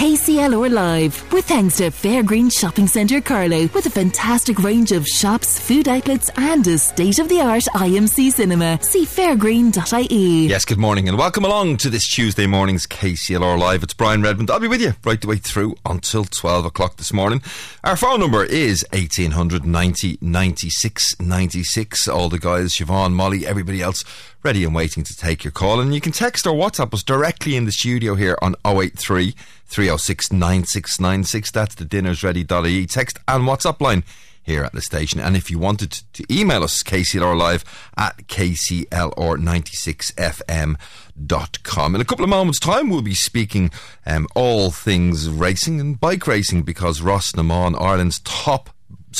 KCLR Live with thanks to Fairgreen Shopping Centre Carlow with a fantastic range of shops, food outlets and a state-of-the-art IMC cinema. See fairgreen.ie. Yes, good morning and welcome along to this Tuesday morning's KCLR Live. It's Brian Redmond. I'll be with you right the way through until 12 o'clock this morning. Our phone number is 1800 90 96 96. All the guys, Siobhan, Molly, everybody else ready and waiting to take your call. And you can text or WhatsApp us directly in the studio here on 083 306 9696. That's the dinners ready.ie text and WhatsApp line here at the station. And if you wanted to email us, KCLR Live at KCLR96FM.com. In a couple of moments' time, we'll be speaking um, all things racing and bike racing because Rás na mBan, Ireland's top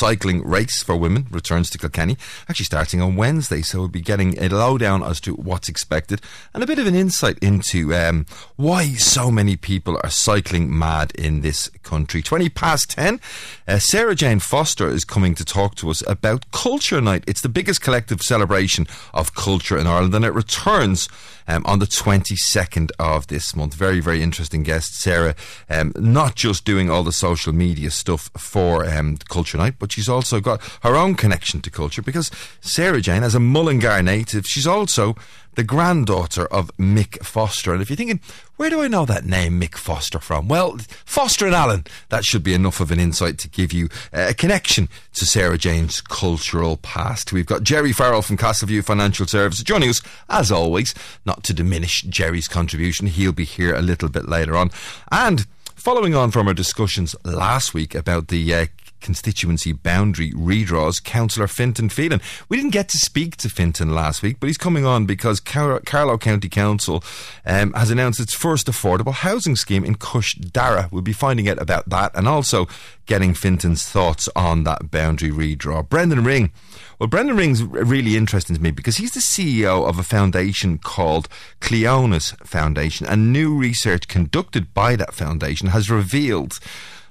cycling race for women returns to Kilkenny, actually starting on Wednesday. So we'll be getting a lowdown as to what's expected and a bit of an insight into um, why so many people are cycling mad in this country. 20 past 10, uh, Sarah Jane Foster is coming to talk to us about Culture Night. It's the biggest collective celebration of culture in Ireland and it returns um, on the 22nd of this month. Very, very interesting guest, Sarah. Um, not just doing all the social media stuff for um, Culture Night, but she's also got her own connection to culture because Sarah Jane, as a Mullingar native, she's also the granddaughter of Mick Foster. And if you're thinking, where do I know that name, Mick Foster, from? Well, Foster and Allen, that should be enough of an insight to give you a connection to Sarah Jane's cultural past. We've got Gerry Farrell from Castle View Financial Services joining us, as always, not to diminish Gerry's contribution. He'll be here a little bit later on. And Following on from our discussions last week about the uh, constituency boundary redraws, Councillor Fintan Phelan. We didn't get to speak to Fintan last week, but he's coming on because Car- Carlow County Council um, has announced its first affordable housing scheme in Cois Dara. We'll be finding out about that and also getting Fintan's thoughts on that boundary redraw. Brendan Ring. Well, Brendan Ring's really interesting to me because he's the CEO of a foundation called Cliona's Foundation, and new research conducted by that foundation has revealed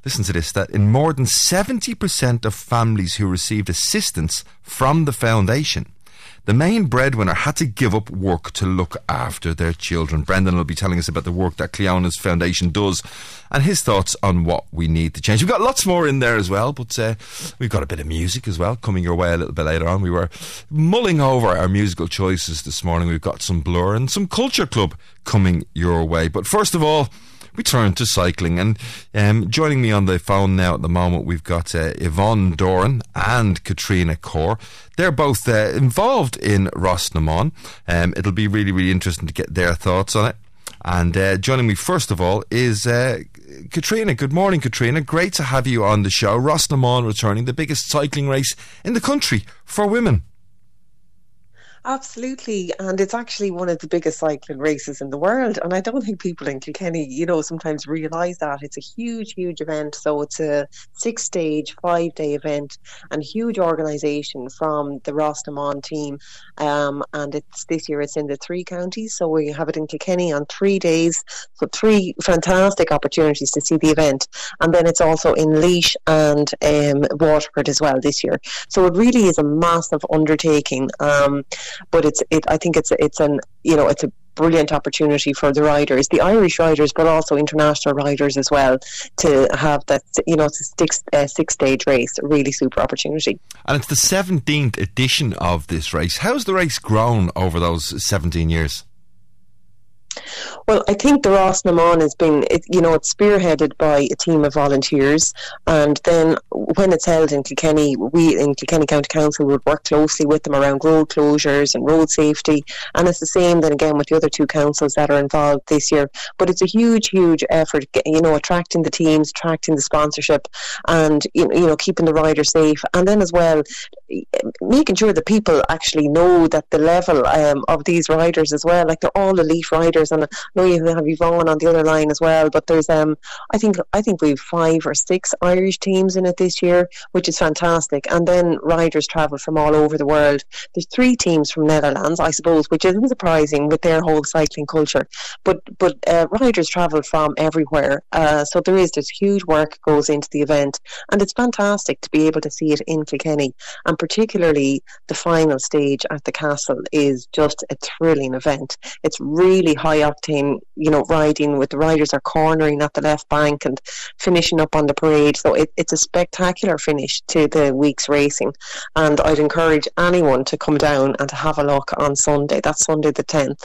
listen to this, that in more than 70% of families who received assistance from the foundation, the main breadwinner had to give up work to look after their children. Brendan will be telling us about the work that Cliona's Foundation does and his thoughts on what we need to change. We've got lots more in there as well, but uh, we've got a bit of music as well coming your way a little bit later on. We were mulling over our musical choices this morning. We've got some Blur and some Culture Club coming your way. But first of all, we turn to cycling. And um, joining me on the phone now at the moment, we've got uh, Yvonne Doran and Caitriona Corr. They're both uh, involved in Rás na mBan. Um, it'll be really, really interesting to get their thoughts on it. And uh, joining me first of all is uh, Caitriona. Good morning, Caitriona. Great to have you on the show. Rás na mBan returning, the biggest cycling race in the country for women. Absolutely, and it's actually one of the biggest cycling races in the world. And I don't think people in Kilkenny, you know, sometimes realise that it's a huge, huge event. So it's a six-stage, five-day event, and huge organisation from the Rás na mBan team. Um, and it's this year it's in the three counties, so we have it in Kilkenny on three days. So three fantastic opportunities to see the event, and then it's also in Laois and um, Waterford as well this year. So it really is a massive undertaking. Um, but it's it. I think it's it's an you know it's a brilliant opportunity for the riders, the Irish riders, but also international riders as well, to have that you know six uh, six stage race. Really super opportunity. And it's the seventeenth edition of this race. How's the race grown over those seventeen years? Well, I think the Rás na mBan has been, it, you know, it's spearheaded by a team of volunteers, and then when it's held in Kilkenny, we in Kilkenny County Council would work closely with them around road closures and road safety, and it's the same then again with the other two councils that are involved this year. But it's a huge, huge effort, you know, attracting the teams, attracting the sponsorship, and you know, keeping the riders safe, and then as well making sure that people actually know that the level um, of these riders as well, like they're all elite riders, and I know you have Yvonne on the other line as well. But there's um, I think I think we've five or six Irish teams in it this year, which is fantastic. And then riders travel from all over the world. There's three teams from Netherlands, I suppose, which isn't surprising with their whole cycling culture. But but uh, riders travel from everywhere, uh, so there is this huge work goes into the event, and it's fantastic to be able to see it in Kilkenny and particularly the final stage at the castle is just a thrilling event. It's really high high octane, you know, riding with the riders are cornering at the left bank and finishing up on the parade. So it, it's a spectacular finish to the week's racing. And I'd encourage anyone to come down and to have a look on Sunday. That's Sunday the 10th.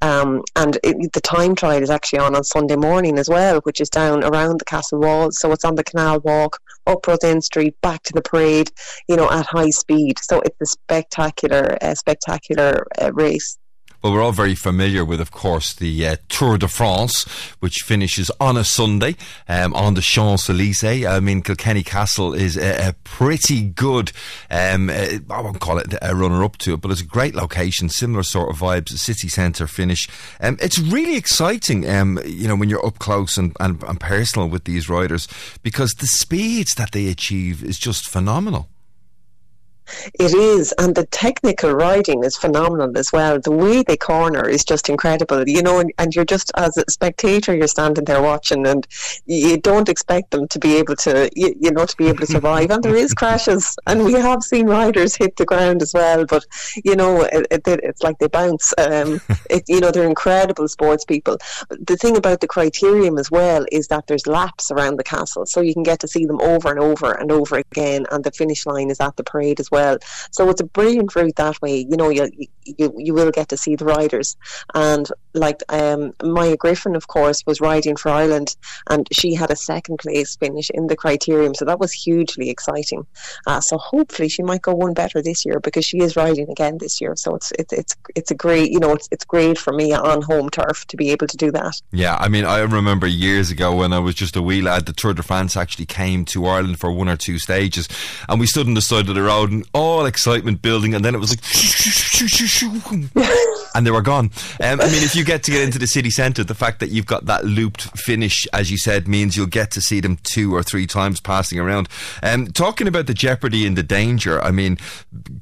Um, and it, the time trial is actually on on Sunday morning as well, which is down around the castle walls. So it's on the canal walk, up Rose Inn Street, back to the parade, you know, at high speed. So it's a spectacular, uh, spectacular uh, race. Well, we're all very familiar with, of course, the uh, Tour de France, which finishes on a Sunday um, on the Champs Elysees. I mean, Kilkenny Castle is a, a pretty good, um, uh, I won't call it a runner up to it, but it's a great location, similar sort of vibes, city centre finish. Um, it's really exciting, um, you know, when you're up close and, and, and personal with these riders because the speeds that they achieve is just phenomenal. It is, and the technical riding is phenomenal as well. The way they corner is just incredible, you know. And, and, you're just as a spectator, you're standing there watching, and you don't expect them to be able to, you, you know, to be able to survive. and there is crashes, and we have seen riders hit the ground as well. But you know, it, it, it's like they bounce. Um, it, you know, they're incredible sports people. The thing about the criterium as well is that there's laps around the castle, so you can get to see them over and over and over again, and the finish line is at the parade as well well. So it's a brilliant route that way. You know, you you, you will get to see the riders. And like um, Maya Griffin, of course, was riding for Ireland, and she had a second place finish in the criterium. So that was hugely exciting. Uh, so hopefully she might go one better this year because she is riding again this year. So it's it's it's it's a great you know it's it's great for me on home turf to be able to do that. Yeah, I mean I remember years ago when I was just a wee lad, the Tour de France actually came to Ireland for one or two stages, and we stood on the side of the road and all excitement building, and then it was like, and they were gone. Um, I mean, if you get to get into the city centre, the fact that you've got that looped finish, as you said, means you'll get to see them two or three times passing around. Um, talking about the jeopardy and the danger, I mean,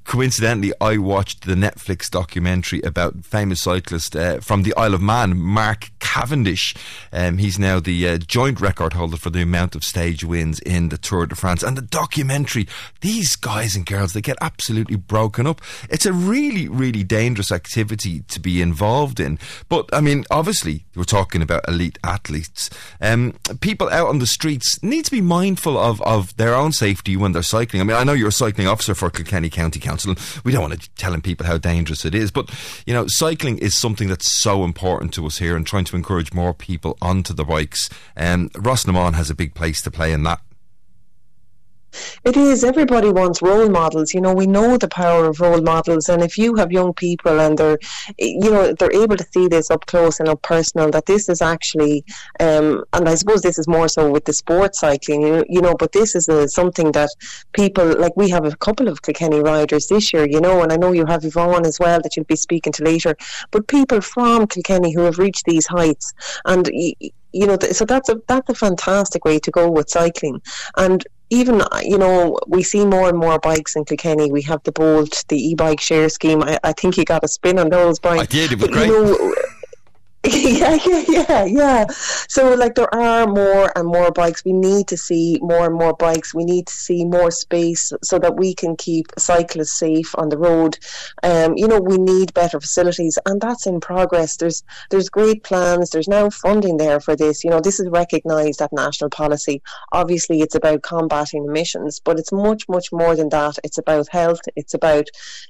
coincidentally, I watched the Netflix documentary about famous cyclist uh, from the Isle of Man, Mark Cavendish. Um, he's now the uh, joint record holder for the amount of stage wins in the Tour de France. And the documentary, these guys and girls, they get absolutely broken up. It's a really, really dangerous activity to be involved in. But I mean, obviously, we're talking about elite athletes. Um, people out on the streets need to be mindful of, of their own safety when they're cycling. I mean, I know you're a cycling officer for Kilkenny County Council, and we don't want to telling people how dangerous it is, but you know, cycling is something that's so important to us here, and trying to encourage more people onto the bikes. Um, Rás na mBan has a big place to play in that. It is. Everybody wants role models. You know, we know the power of role models, and if you have young people and they're, you know, they're able to see this up close and up personal, that this is actually, um, and I suppose this is more so with the sports cycling, you you know but this is a, something that people like. We have a couple of Kilkenny riders this year, you know, and I know you have Yvonne as well that you'll be speaking to later. But people from Kilkenny who have reached these heights, and you know, so that's a that's a fantastic way to go with cycling. And even you know we see more and more bikes in Kilkenny. We have the Bolt, the e-bike share scheme. I, I think you got a spin on those bikes. I did. It was but, great. You know, yeah, yeah, yeah, yeah. So, like, there are more and more bikes. We need to see more and more bikes. We need to see more space so that we can keep cyclists safe on the road. Um, you know, we need better facilities, and that's in progress. There's there's great plans. There's now funding there for this. You know, this is recognised at national policy. Obviously, it's about combating emissions, but it's much, much more than that. It's about health. It's about,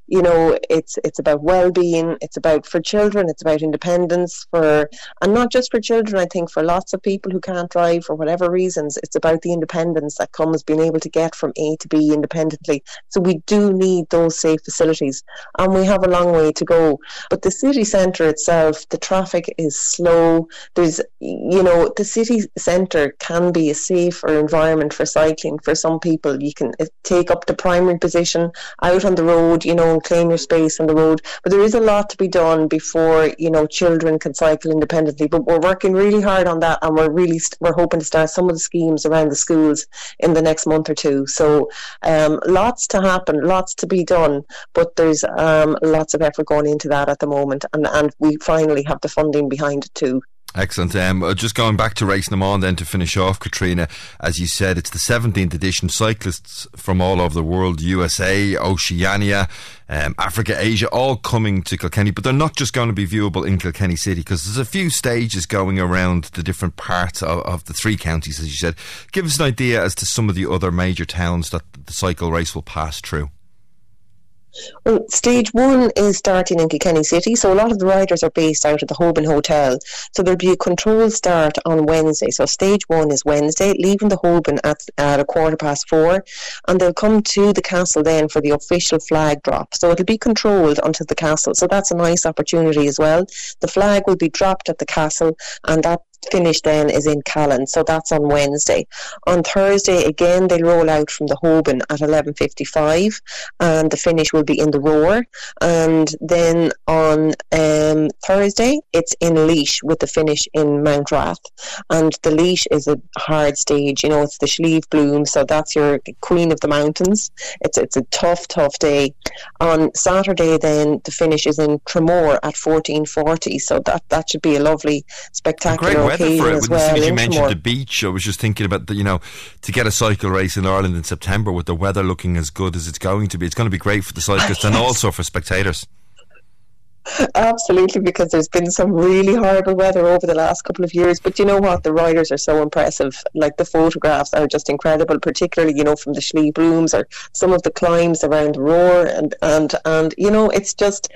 you know, it's it's about well-being. It's about for children. It's about independence for for, and not just for children, I think for lots of people who can't drive for whatever reasons, it's about the independence that comes being able to get from A to B independently. So we do need those safe facilities, and we have a long way to go. But the city centre itself, the traffic is slow. There's, you know, the city centre can be a safer environment for cycling for some people. You can uh, take up the primary position out on the road, you know, and claim your space on the road. But there is a lot to be done before, you know, children can cycle independently. But we're working really hard on that, and we're really st- we're hoping to start some of the schemes around the schools in the next month or two. So um, lots to happen, lots to be done, but there's um, lots of effort going into that at the moment, and and we finally have the funding behind it too. Excellent. Um, uh, just going back to Race Le then to finish off, Caitriona, as you said, it's the 17th edition. Cyclists from all over the world, USA, Oceania, um, Africa, Asia, all coming to Kilkenny, but they're not just going to be viewable in Kilkenny City because there's a few stages going around the different parts of, of, the three counties, as you said. Give us an idea as to some of the other major towns that the cycle race will pass through. Well, stage one is starting in Kilkenny City, so a lot of the riders are based out of the Hoban Hotel. So there'll be a controlled start on Wednesday. So stage one is Wednesday, leaving the Hoban at, at a quarter past four, and they'll come to the castle then for the official flag drop. So it'll be controlled onto the castle. So that's a nice opportunity as well. The flag will be dropped at the castle, and that finish then is in Callan, so that's on Wednesday. On Thursday, again, they'll roll out from the Hoban at 11.55 and the finish will be in the Rower. And then on um, Thursday, it's in Laois with the finish in Mountrath. And the Laois is a hard stage, you know, it's the Slieve Bloom, so that's your queen of the mountains. It's, it's a tough, tough day. On Saturday, then, the finish is in Tramore at 14.40, so that, that should be a lovely, spectacular weather for it. As, well, as you mentioned the beach, I was just thinking about the, you know, to get a cycle race in Ireland in September with the weather looking as good as it's going to be. It's going to be great for the cyclists and also for spectators. Absolutely, because there's been some really horrible weather over the last couple of years. But you know what? The riders are so impressive. Like the photographs are just incredible, particularly you know from the Slieve Blooms or some of the climbs around Rower, and and and you know it's just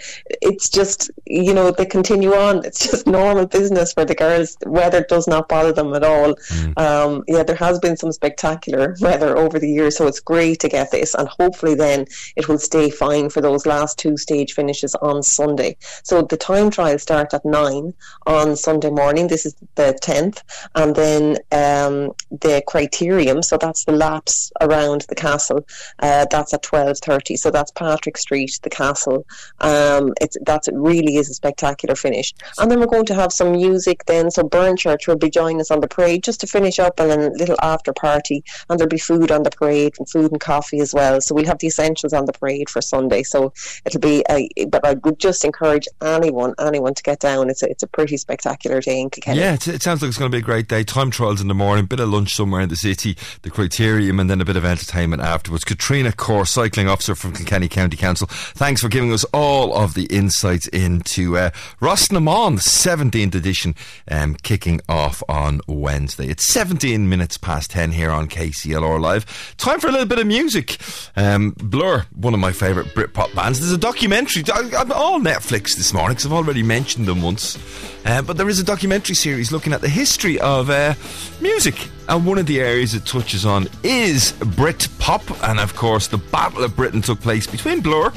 it's just you know they continue on. It's just normal business for the girls. Weather does not bother them at all. Mm. Um, yeah, there has been some spectacular weather over the years, so it's great to get this, and hopefully then it will stay fine for those last two stage finishes on Sunday. So the time trial starts at nine on Sunday morning. This is the tenth, and then um, the criterium. So that's the laps around the castle. Uh, that's at twelve thirty. So that's Patrick Street, the castle. Um, it's that's it really is a spectacular finish. And then we're going to have some music. Then so Burnchurch will be joining us on the parade just to finish up, and then a little after party. And there'll be food on the parade and food and coffee as well. So we'll have the essentials on the parade for Sunday. So it'll be. A, but I would just encourage encourage anyone, anyone to get down. It's a, it's a pretty spectacular day in Kilkenny. Yeah, it, sounds like it's going to be a great day. Time trials in the morning, bit of lunch somewhere in the city, the criterium, and then a bit of entertainment afterwards. Caitriona Corr, cycling officer from Kilkenny County Council. Thanks for giving us all of the insights into uh, Rás na mBan, the 17th edition, um, kicking off on Wednesday. It's 17 minutes past 10 here on KCLR Live. Time for a little bit of music. Um, Blur, one of my favourite Britpop bands. There's a documentary, all Netflix Netflix this morning because I've already mentioned them once. Uh, but there is a documentary series looking at the history of uh, music. And one of the areas it touches on is Brit pop. And of course, the Battle of Britain took place between Blur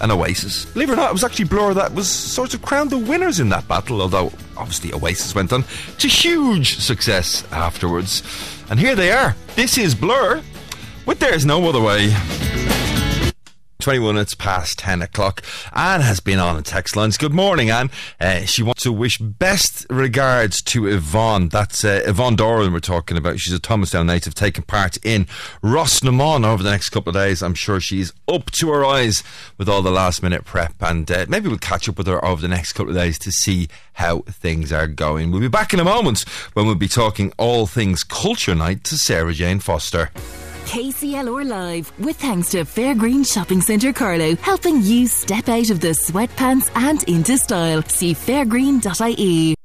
and Oasis. Believe it or not, it was actually Blur that was sort of crowned the winners in that battle, although obviously Oasis went on to huge success afterwards. And here they are. This is Blur with There's No Other Way. 21 minutes past 10 o'clock. Anne has been on the text lines. Good morning, Anne. Uh, she wants to wish best regards to Yvonne. That's uh, Yvonne Doran we're talking about. She's a Thomastown native taking part in Rás na mBan over the next couple of days. I'm sure she's up to her eyes with all the last minute prep and uh, maybe we'll catch up with her over the next couple of days to see how things are going. We'll be back in a moment when we'll be talking all things culture night to Sarah Jane Foster. KCLR Live, with thanks to Fairgreen Shopping Centre Carlow, helping you step out of the sweatpants and into style. See fairgreen.ie.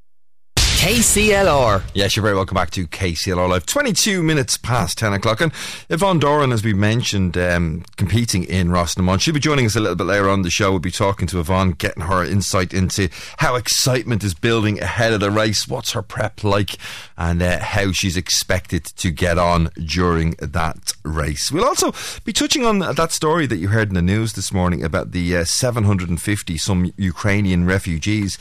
KCLR. Yes, you're very welcome back to KCLR Live. 22 minutes past 10 o'clock. And Yvonne Doran, as we mentioned, um, competing in Rás na mBan. She'll be joining us a little bit later on the show. We'll be talking to Yvonne, getting her insight into how excitement is building ahead of the race, what's her prep like, and uh, how she's expected to get on during that race. We'll also be touching on that story that you heard in the news this morning about the uh, 750 some Ukrainian refugees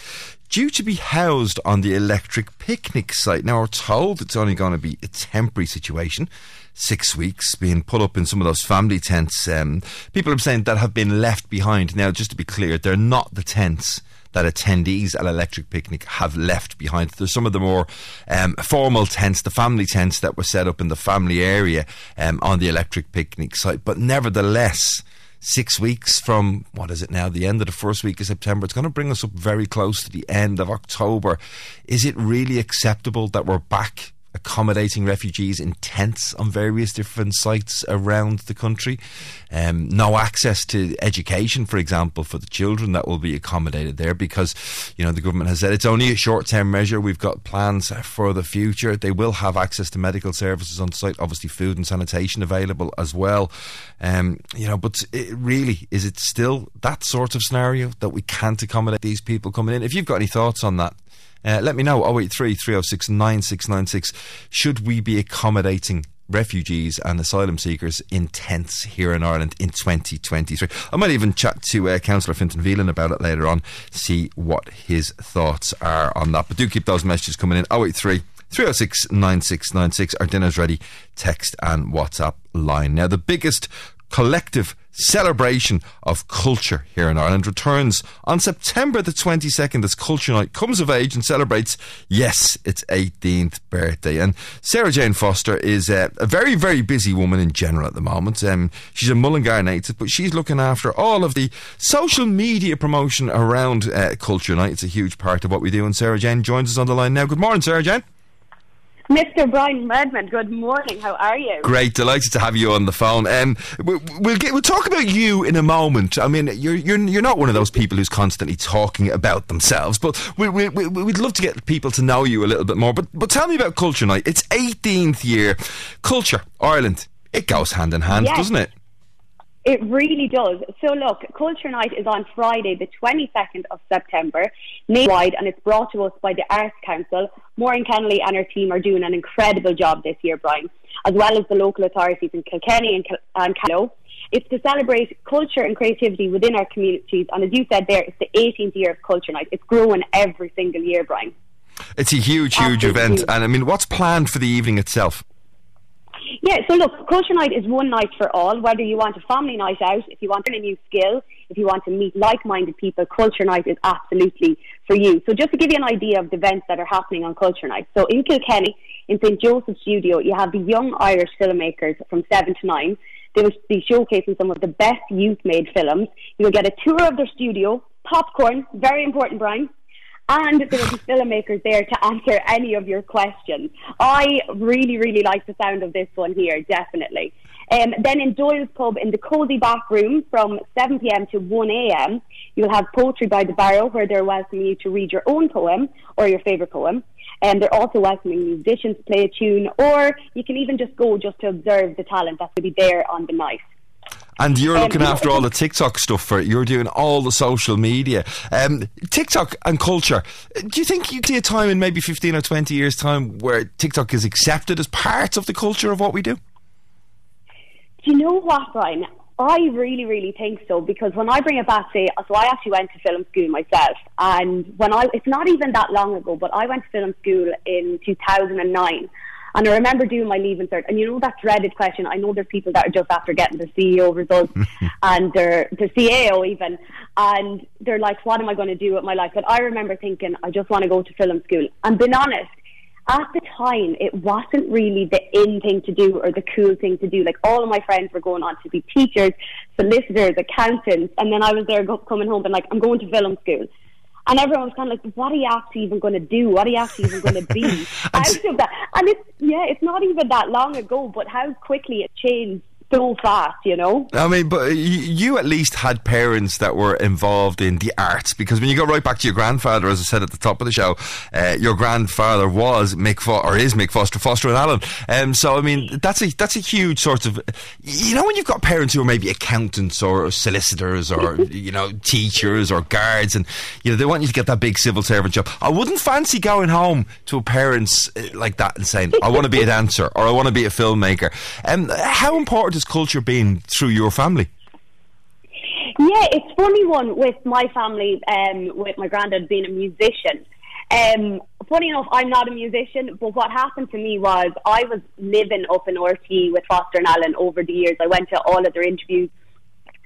due to be housed on the electric picnic site. Now, we're told it's only going to be a temporary situation. Six weeks being put up in some of those family tents. Um, people are saying that have been left behind. Now, just to be clear, they're not the tents that attendees at Electric Picnic have left behind. There's some of the more um, formal tents, the family tents that were set up in the family area um, on the Electric Picnic site, but nevertheless, six weeks from what is it now? The end of the first week of September. It's going to bring us up very close to the end of October. Is it really acceptable that we're back accommodating refugees in tents on various different sites around the country. Um, no access to education, for example, for the children that will be accommodated there because, you know, the government has said it's only a short term measure. We've got plans for the future. They will have access to medical services on site, obviously, food and sanitation available as well. Um, you know, but really, is it still that sort of scenario that we can't accommodate these people coming in? If you've got any thoughts on that, uh, let me know 083 306 9696. Should we be accommodating refugees and asylum seekers in tents here in Ireland in 2023. I might even chat to uh, Councillor Fintan Phelan about it later on, see what his thoughts are on that. But do keep those messages coming in 083 306 9696. Our dinner's ready. Text and WhatsApp line. Now, the biggest collective celebration of culture here in Ireland returns on September the 22nd as Culture Night comes of age and celebrates, yes, its 18th birthday. And Sarah Jane Foster is uh, a very, very busy woman in general at the moment. Um, she's a Mullingar native, but she's looking after all of the social media promotion around uh, Culture Night. It's a huge part of what we do. And Sarah Jane joins us on the line now. Good morning, Sarah Jane. Mr. Brian Redmond, good morning. How are you? Great, delighted to have you on the phone. Um, we'll, we'll, get, we'll talk about you in a moment. I mean, you're, you're, you're not one of those people who's constantly talking about themselves, but we, we, we, we'd love to get people to know you a little bit more. But, but tell me about Culture Night. It's 18th year. Culture, Ireland, it goes hand in hand, yes. doesn't it? It really does. So look, Culture Night is on Friday, the 22nd of September, nationwide, and it's brought to us by the Arts Council. Maureen Kennelly and her team are doing an incredible job this year, Brian, as well as the local authorities in Kilkenny and, and Carlow. It's to celebrate culture and creativity within our communities, and as you said there, it's the 18th year of Culture Night. It's growing every single year, Brian. It's a huge, huge Absolutely. event, and I mean, what's planned for the evening itself? Yeah, so look, Culture Night is one night for all, whether you want a family night out, if you want to learn a new skill, if you want to meet like minded people, Culture Night is absolutely for you. So, just to give you an idea of the events that are happening on Culture Night. So, in Kilkenny, in St. Joseph's Studio, you have the young Irish filmmakers from 7 to 9. They will be showcasing some of the best youth made films. You will get a tour of their studio, popcorn, very important, Brian, and there will be filmmakers there to answer any of your questions. I really, really like the sound of this one here, definitely. Um, then in Doyle's Pub in the cosy back room from 7 pm to 1 am, you'll have Poetry by the Barrow where they're welcoming you to read your own poem or your favourite poem. And they're also welcoming musicians to play a tune, or you can even just go just to observe the talent that to be there on the night. And you're um, looking after all the TikTok stuff for it. You're doing all the social media. Um, TikTok and culture. Do you think you'd see a time in maybe 15 or 20 years' time where TikTok is accepted as part of the culture of what we do? Do you know what, Brian? I really, really think so because when I bring it back, say, so I actually went to film school myself, and when I, it's not even that long ago, but I went to film school in 2009, and I remember doing my leaving cert, and you know that dreaded question. I know there's people that are just after getting the CEO results and they're the CAO even, and they're like, "What am I going to do with my life?" But I remember thinking, I just want to go to film school. And being honest, at the time, it wasn't really the in thing to do or the cool thing to do. Like all of my friends were going on to be teachers, solicitors, accountants, and then I was there go- coming home and like, I'm going to film school. And everyone was kind of like, what are you actually even going to do? What are you actually even going to be out of that? And it's, yeah, it's not even that long ago, but how quickly it changed so fast, you know. I mean, but you at least had parents that were involved in the arts because when you go right back to your grandfather, as I said at the top of the show, uh, your grandfather was Mick Fo- or is Mick Foster, Foster and Allen. Um, so I mean, that's a that's a huge sort of, you know, when you've got parents who are maybe accountants or solicitors or you know teachers or guards, and you know they want you to get that big civil servant job. I wouldn't fancy going home to a parents uh, like that and saying, "I want to be a dancer" or "I want to be a filmmaker." Um, how important has culture been through your family? Yeah, it's funny one with my family, um, with my granddad being a musician. Um, funny enough, I'm not a musician, but what happened to me was I was living up in RTÉ with Foster and Allen over the years. I went to all of their interviews,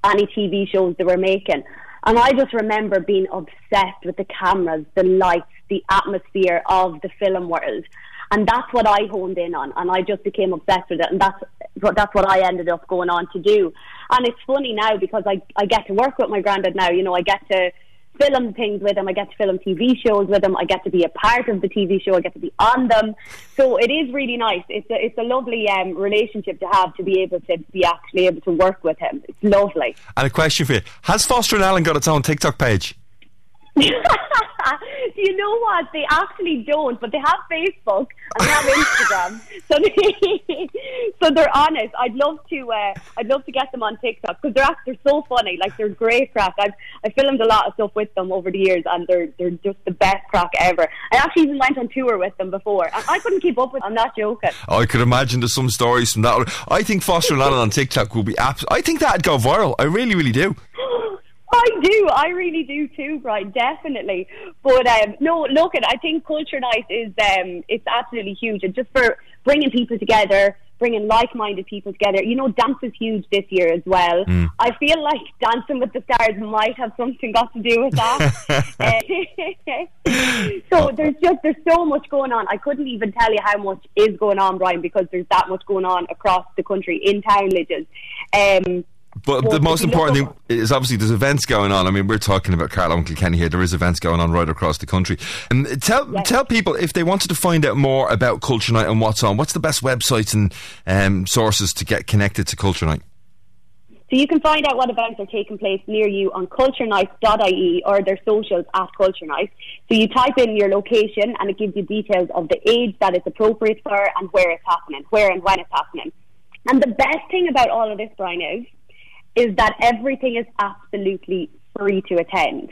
any TV shows they were making. And I just remember being obsessed with the cameras, the lights, the atmosphere of the film world. And that's what I honed in on, and I just became obsessed with it, and that's that's what I ended up going on to do. And it's funny now because I I get to work with my granddad now. You know, I get to film things with him. I get to film TV shows with him. I get to be a part of the TV show. I get to be on them. So it is really nice. It's a, it's a lovely um, relationship to have to be able to be actually able to work with him. It's lovely. And a question for you: Has Foster and Allen got its own TikTok page? you know what? They actually don't, but they have Facebook and they have Instagram. so, they, so they're honest. I'd love to. Uh, I'd love to get them on TikTok because they're they're so funny. Like they're great crack. I've I filmed a lot of stuff with them over the years, and they're they're just the best crack ever. I actually even went on tour with them before, and I couldn't keep up with. them. I'm not joking. I could imagine there's some stories from that. I think Foster and Allen on TikTok will be. Abs- I think that'd go viral. I really, really do. I do. I really do too, Brian. Definitely. But um, no, look at. I think culture night is um, it's absolutely huge, and just for bringing people together, bringing like-minded people together. You know, dance is huge this year as well. Mm. I feel like Dancing with the Stars might have something got to do with that. so there's just there's so much going on. I couldn't even tell you how much is going on, Brian, because there's that much going on across the country in town villages. Um, but well, the most important thing is obviously there's events going on. I mean, we're talking about Carlow and Kilkenny here. There is events going on right across the country. And tell yes. tell people if they wanted to find out more about Culture Night and what's on. What's the best websites and um, sources to get connected to Culture Night? So you can find out what events are taking place near you on culturenight.ie or their socials at Culture Night. So you type in your location and it gives you details of the age that it's appropriate for and where it's happening, where and when it's happening. And the best thing about all of this, Brian, is is that everything is absolutely free to attend.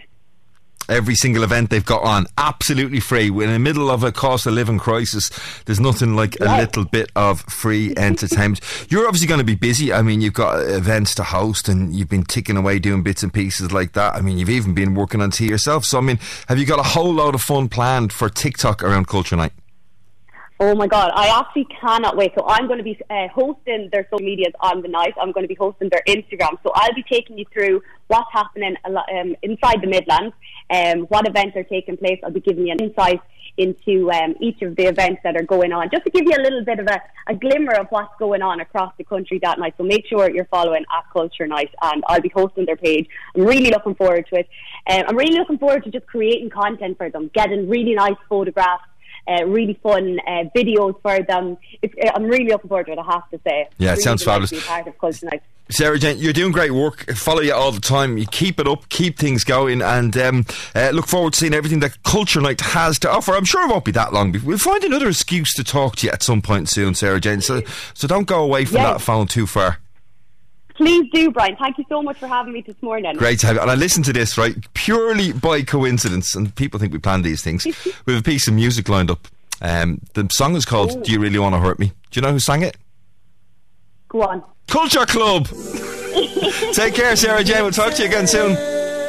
Every single event they've got on, absolutely free. We're in the middle of a cost of living crisis. There's nothing like a little bit of free entertainment. You're obviously going to be busy. I mean, you've got events to host and you've been ticking away doing bits and pieces like that. I mean, you've even been working on tea yourself. So, I mean, have you got a whole load of fun planned for TikTok around Culture Night? Oh my God, I actually cannot wait. So I'm going to be uh, hosting their social medias on the night. I'm going to be hosting their Instagram. So I'll be taking you through what's happening um, inside the Midlands, um, what events are taking place. I'll be giving you an insight into um, each of the events that are going on, just to give you a little bit of a, a glimmer of what's going on across the country that night. So make sure you're following at Culture Night, and I'll be hosting their page. I'm really looking forward to it. Um, I'm really looking forward to just creating content for them, getting really nice photographs uh, really fun uh, videos for them. It's, uh, I'm really looking forward to it. I have to say. Yeah, it really sounds fabulous. part of Culture Night. Sarah Jane, you're doing great work. I follow you all the time. You keep it up, keep things going, and um, uh, look forward to seeing everything that Culture Night has to offer. I'm sure it won't be that long. We'll find another excuse to talk to you at some point soon, Sarah Jane. So, so don't go away from yes. that phone too far. Please do, Brian. Thank you so much for having me this morning. Great to have you. And I listened to this, right, purely by coincidence, and people think we plan these things. we have a piece of music lined up um, the song is called Ooh. Do You Really Want to Hurt Me? Do you know who sang it? Go on. Culture Club! Take care, Sarah Jane. We'll talk to you again soon.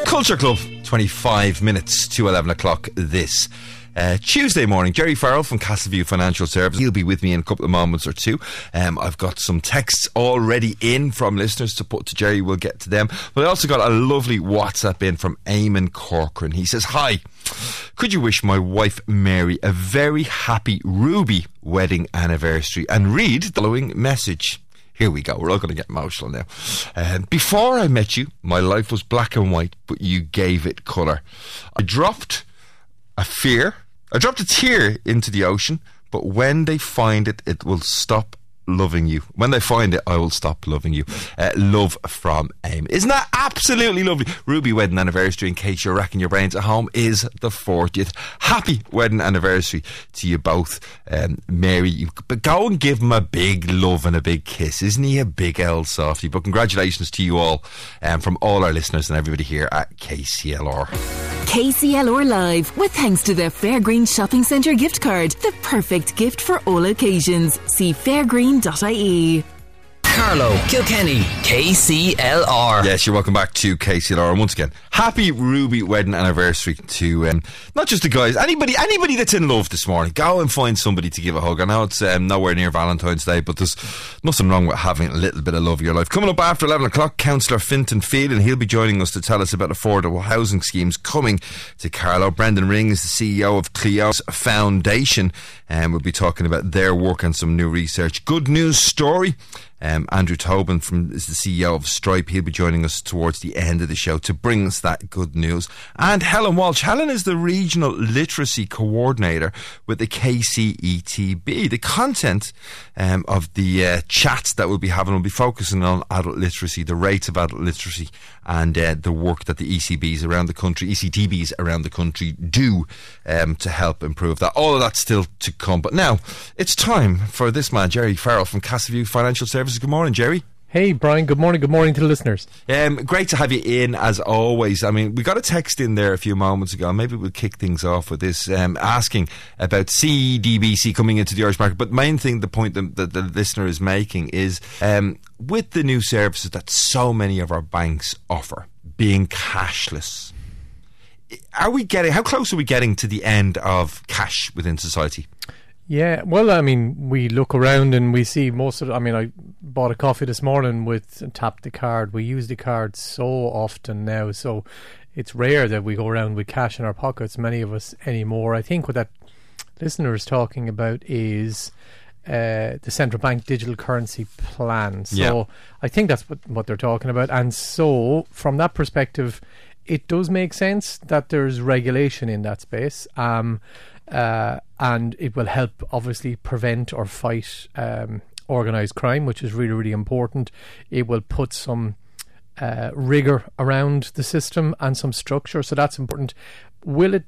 Culture Club, 25 minutes to 11 o'clock this uh, Tuesday morning. Gerry Farrell from Castle View Financial Services. He'll be with me in a couple of moments or two. Um, I've got some texts already in from listeners to put to Gerry. We'll get to them. But I also got a lovely WhatsApp in from Eamon Corcoran. He says, Hi, could you wish my wife Mary a very happy Ruby wedding anniversary and read the following message? Here we go. We're all going to get emotional now. Um, before I met you, my life was black and white, but you gave it colour. I dropped a fear I dropped a tear into the ocean, but when they find it, it will stop loving you. When they find it, I will stop loving you. Uh, love from AIM. Isn't that absolutely lovely? Ruby wedding anniversary, in case you're racking your brains at home, is the 40th. Happy wedding anniversary to you both. Um, Mary, you, but go and give him a big love and a big kiss. Isn't he a big L softy? But congratulations to you all um, from all our listeners and everybody here at KCLR. KCLR Live, with thanks to the Fairgreen Shopping Centre gift card, the perfect gift for all occasions. See fairgreen.ie. Carlow, Kilkenny, KCLR. Yes, you're welcome back to KCLR. And once again, happy Ruby wedding anniversary to um, not just the guys, anybody anybody that's in love this morning. Go and find somebody to give a hug. I know it's um, nowhere near Valentine's Day, but there's nothing wrong with having a little bit of love in your life. Coming up after 11 o'clock, Councillor Fintan and he'll be joining us to tell us about affordable housing schemes coming to Carlow. Brendan Ring is the CEO of Cleo's Foundation, and we'll be talking about their work and some new research. Good news story. Um, Andrew Tobin from is the CEO of Stryve. He'll be joining us towards the end of the show to bring us that good news. And Helen Walsh. Helen is the regional literacy coordinator with the KCETB. The content um, of the uh, chats that we'll be having will be focusing on adult literacy, the rates of adult literacy, and uh, the work that the ECBs around the country, ECTBs around the country do um, to help improve that. All of that's still to come. But now it's time for this man, Gerry Farrell from Castle View Financial Services. Good morning, Gerry. Hey, Brian. Good morning. Good morning to the listeners. Um, great to have you in as always. I mean, we got a text in there a few moments ago. Maybe we'll kick things off with this, um, asking about CBDC coming into the Irish market. But the main thing, the point that, that the listener is making is um, with the new services that so many of our banks offer, being cashless. Are we getting? How close are we getting to the end of cash within society? Yeah, well, I mean, we look around and we see most of. I mean, I bought a coffee this morning with tapped the card. We use the card so often now, so it's rare that we go around with cash in our pockets. Many of us anymore. I think what that listener is talking about is uh, the central bank digital currency plan. So Yeah. I think that's what what they're talking about. And so from that perspective, it does make sense that there's regulation in that space. Um, uh, and it will help obviously prevent or fight um, organized crime, which is really, really important. It will put some uh, rigor around the system and some structure, so that's important. Will it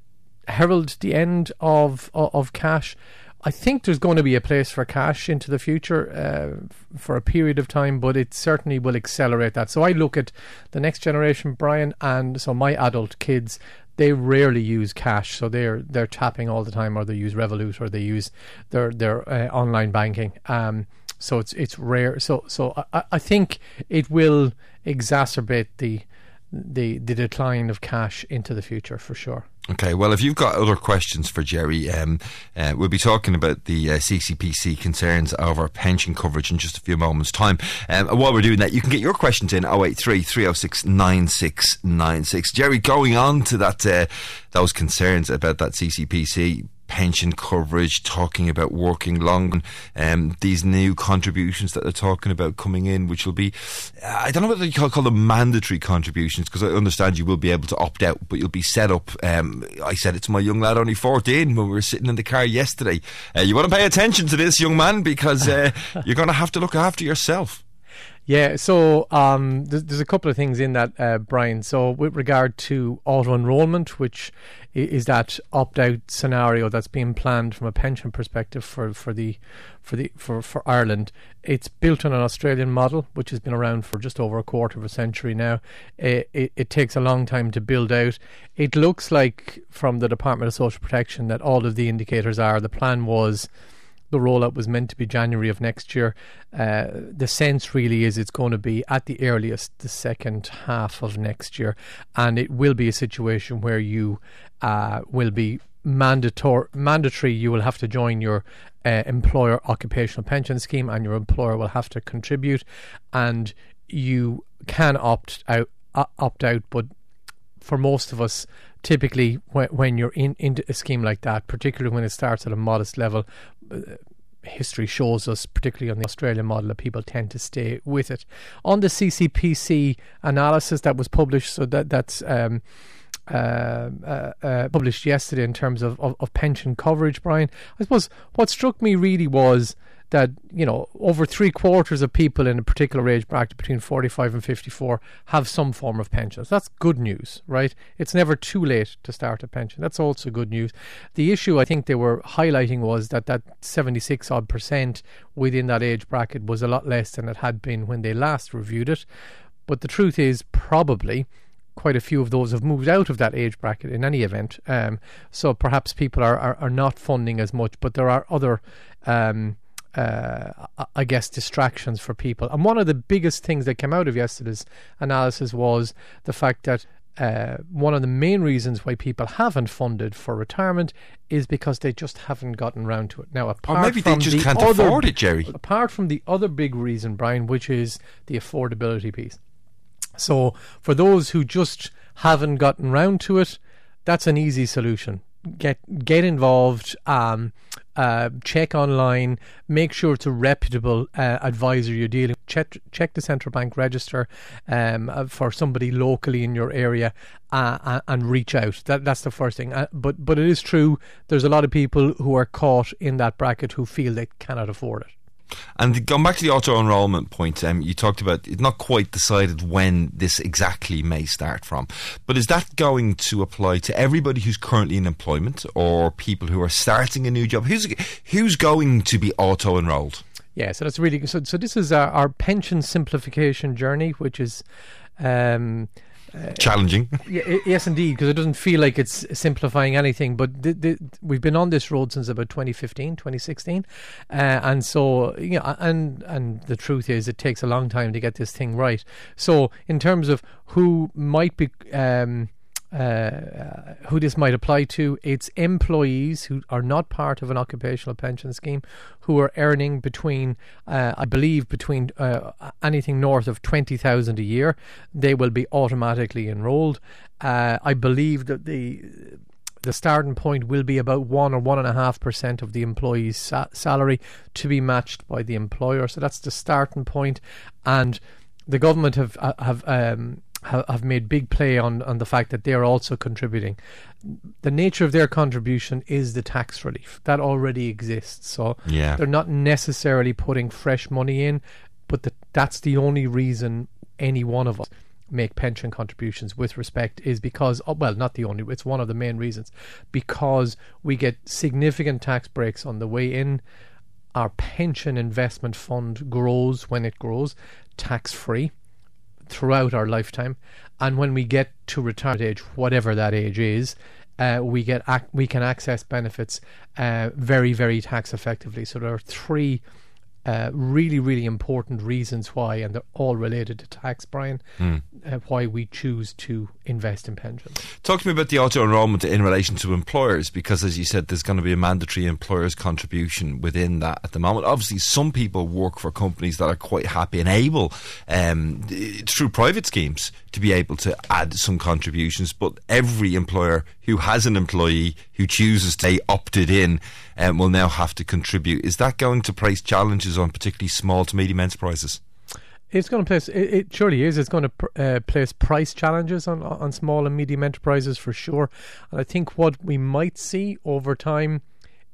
herald the end of of, of cash? I think there's going to be a place for cash into the future uh, for a period of time, but it certainly will accelerate that. So I look at the next generation, Brian, and so my adult kids, they rarely use cash, so they're they're tapping all the time, or they use Revolut, or they use their their uh, online banking. Um, so it's it's rare. So so I, I think it will exacerbate the the the decline of cash into the future for sure. Okay, well, if you've got other questions for Gerry, um, uh, we'll be talking about the uh, CCPC concerns over pension coverage in just a few moments' time. Um, and while we're doing that, you can get your questions in 083 306 9696. Gerry, going on to that, uh, those concerns about that CCPC pension coverage, talking about working long, um, these new contributions that they're talking about coming in, which will be, I don't know what you call, call them mandatory contributions, because I understand you will be able to opt out, but you'll be set up. Um, I said it to my young lad, only 14, when we were sitting in the car yesterday. Uh, you want to pay attention to this, young man, because uh, you're going to have to look after yourself. Yeah, so um, there's, there's a couple of things in that, uh, Brian. So, with regard to auto enrolment, which is that opt out scenario that's being planned from a pension perspective for, for the for the for, for Ireland, it's built on an Australian model, which has been around for just over a quarter of a century now. It, it, it takes a long time to build out. It looks like from the Department of Social Protection that all of the indicators are the plan was the rollout was meant to be January of next year. Uh, the sense really is it's going to be at the earliest the second half of next year, and it will be a situation where you uh, will be mandatory. Mandatory, you will have to join your uh, employer occupational pension scheme, and your employer will have to contribute, and you can opt out. Uh, opt out, but for most of us, typically when, you're in into a scheme like that, particularly when it starts at a modest level, history shows us, particularly on the Australian model, that people tend to stay with it. On the CCPC analysis that was published, so that that's. Um, uh, uh, uh, published yesterday in terms of, of, of pension coverage, Brian. I suppose what struck me really was that you know over three quarters of people in a particular age bracket between 45 and 54 have some form of pension. That's good news, right? It's never too late to start a pension. That's also good news. The issue I think they were highlighting was that that 76 odd percent within that age bracket was a lot less than it had been when they last reviewed it. But the truth is, probably quite a few of those have moved out of that age bracket in any event. Um, so perhaps people are, are, are not funding as much, but there are other um, uh, I guess, distractions for people. And one of the biggest things that came out of yesterday's analysis was the fact that uh, one of the main reasons why people haven't funded for retirement is because they just haven't gotten round to it. Now, apart or maybe from they just the can't other, afford it, Gerry. Apart from the other big reason, Brian, which is the affordability piece. So, for those who just haven't gotten round to it, that's an easy solution. Get get involved. Um, uh, check online, make sure it's a reputable uh, advisor you're dealing with. Check, check the central bank register um, uh, for somebody locally in your area uh, and reach out. That, that's the first thing. Uh, but, but it is true, there's a lot of people who are caught in that bracket who feel they cannot afford it. And going back to the auto enrolment point, um, you talked about it's not quite decided when this exactly may start from. But is that going to apply to everybody who's currently in employment or people who are starting a new job? Who's who's going to be auto enrolled? Yeah, so that's really so. So this is our, our pension simplification journey, which is. Um, challenging. Yeah, yes, indeed, because it doesn't feel like it's simplifying anything. But we've been on this road since about 2015, 2016, uh, and so you know, and and the truth is, it takes a long time to get this thing right. So, in terms of who might be um, uh, who this might apply to. It's employees who are not part of an occupational pension scheme who are earning between, uh, I believe, between uh, anything north of 20,000 a year. They will be automatically enrolled. Uh, I believe that the the starting point will be about one or one and a half percent of the employee's sa- salary to be matched by the employer. So that's the starting point, and the government have uh, have um, have made big play on, on the fact that they're also contributing. The nature of their contribution is the tax relief that already exists. So yeah. they're not necessarily putting fresh money in, but the, that's the only reason any one of us make pension contributions with respect is because oh, well not the only it's one of the main reasons because we get significant tax breaks on the way in our pension investment fund grows when it grows tax free throughout our lifetime. And when we get to retirement age, whatever that age is, uh, we get ac- we can access benefits uh, very very tax effectively. So there are three uh, really, really important reasons why, and they're all related to tax, Brian, mm. uh, why we choose to invest in pensions. Talk to me about the auto enrolment in relation to employers, because as you said, there's going to be a mandatory employer's contribution within that at the moment. Obviously, some people work for companies that are quite happy and able, um, through private schemes, to be able to add some contributions, but every employer who has an employee who chooses to stay opted in um, will now have to contribute. Is that going to place challenges on particularly small to medium enterprises? It's going to place. It, it surely is. It's going to pr- uh, place price challenges on on small and medium enterprises for sure. And I think what we might see over time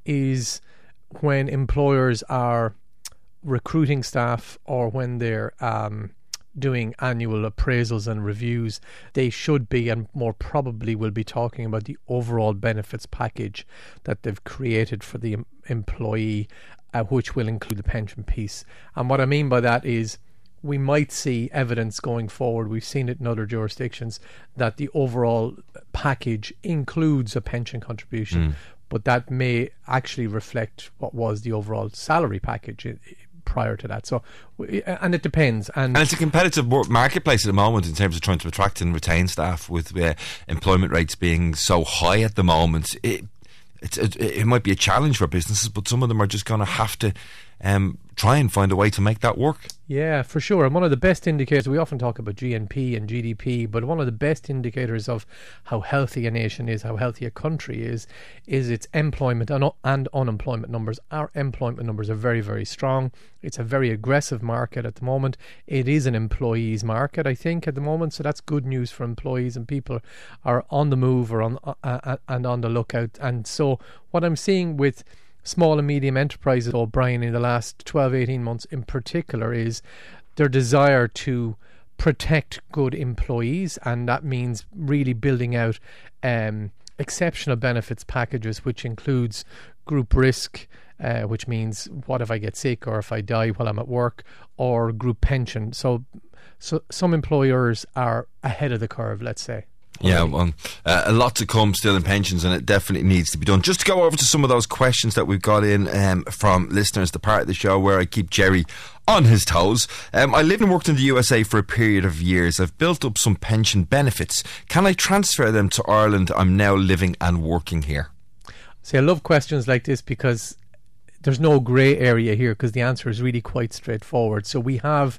is when employers are recruiting staff or when they're um, doing annual appraisals and reviews, they should be and more probably will be talking about the overall benefits package that they've created for the employee, uh, which will include the pension piece. And what I mean by that is we might see evidence going forward. We've seen it in other jurisdictions that the overall package includes a pension contribution. Mm. But that may actually reflect what was the overall salary package prior to that. So, and it depends. And, and it's a competitive marketplace at the moment in terms of trying to attract and retain staff with uh, employment rates being so high at the moment. It, it, it might be a challenge for businesses, but some of them are just going to have to um, try and find a way to make that work. Yeah, for sure. And one of the best indicators, we often talk about GNP and GDP, but one of the best indicators of how healthy a nation is, how healthy a country is, is its employment and, and unemployment numbers. Our employment numbers are very, very strong. It's a very aggressive market at the moment. It is an employees market, I think, at the moment. So that's good news for employees and people are on the move or on uh, uh, and on the lookout. And so what I'm seeing with small and medium enterprises, O'Brien, in the last 12, 18 months in particular, is their desire to protect good employees, and that means really building out um, exceptional benefits packages, which includes group risk. Uh, which means what if I get sick or if I die while I'm at work, or group pension. So, so some employers are ahead of the curve, let's say. Yeah, well, uh, a lot to come still in pensions, and it definitely needs to be done. Just to go over to some of those questions that we've got in um, from listeners, the part of the show where I keep Gerry on his toes. Um, I lived and worked in the USA for a period of years. I've built up some pension benefits. Can I transfer them to Ireland? I'm now living and working here. See, I love questions like this because there's no grey area here because the answer is really quite straightforward. So we have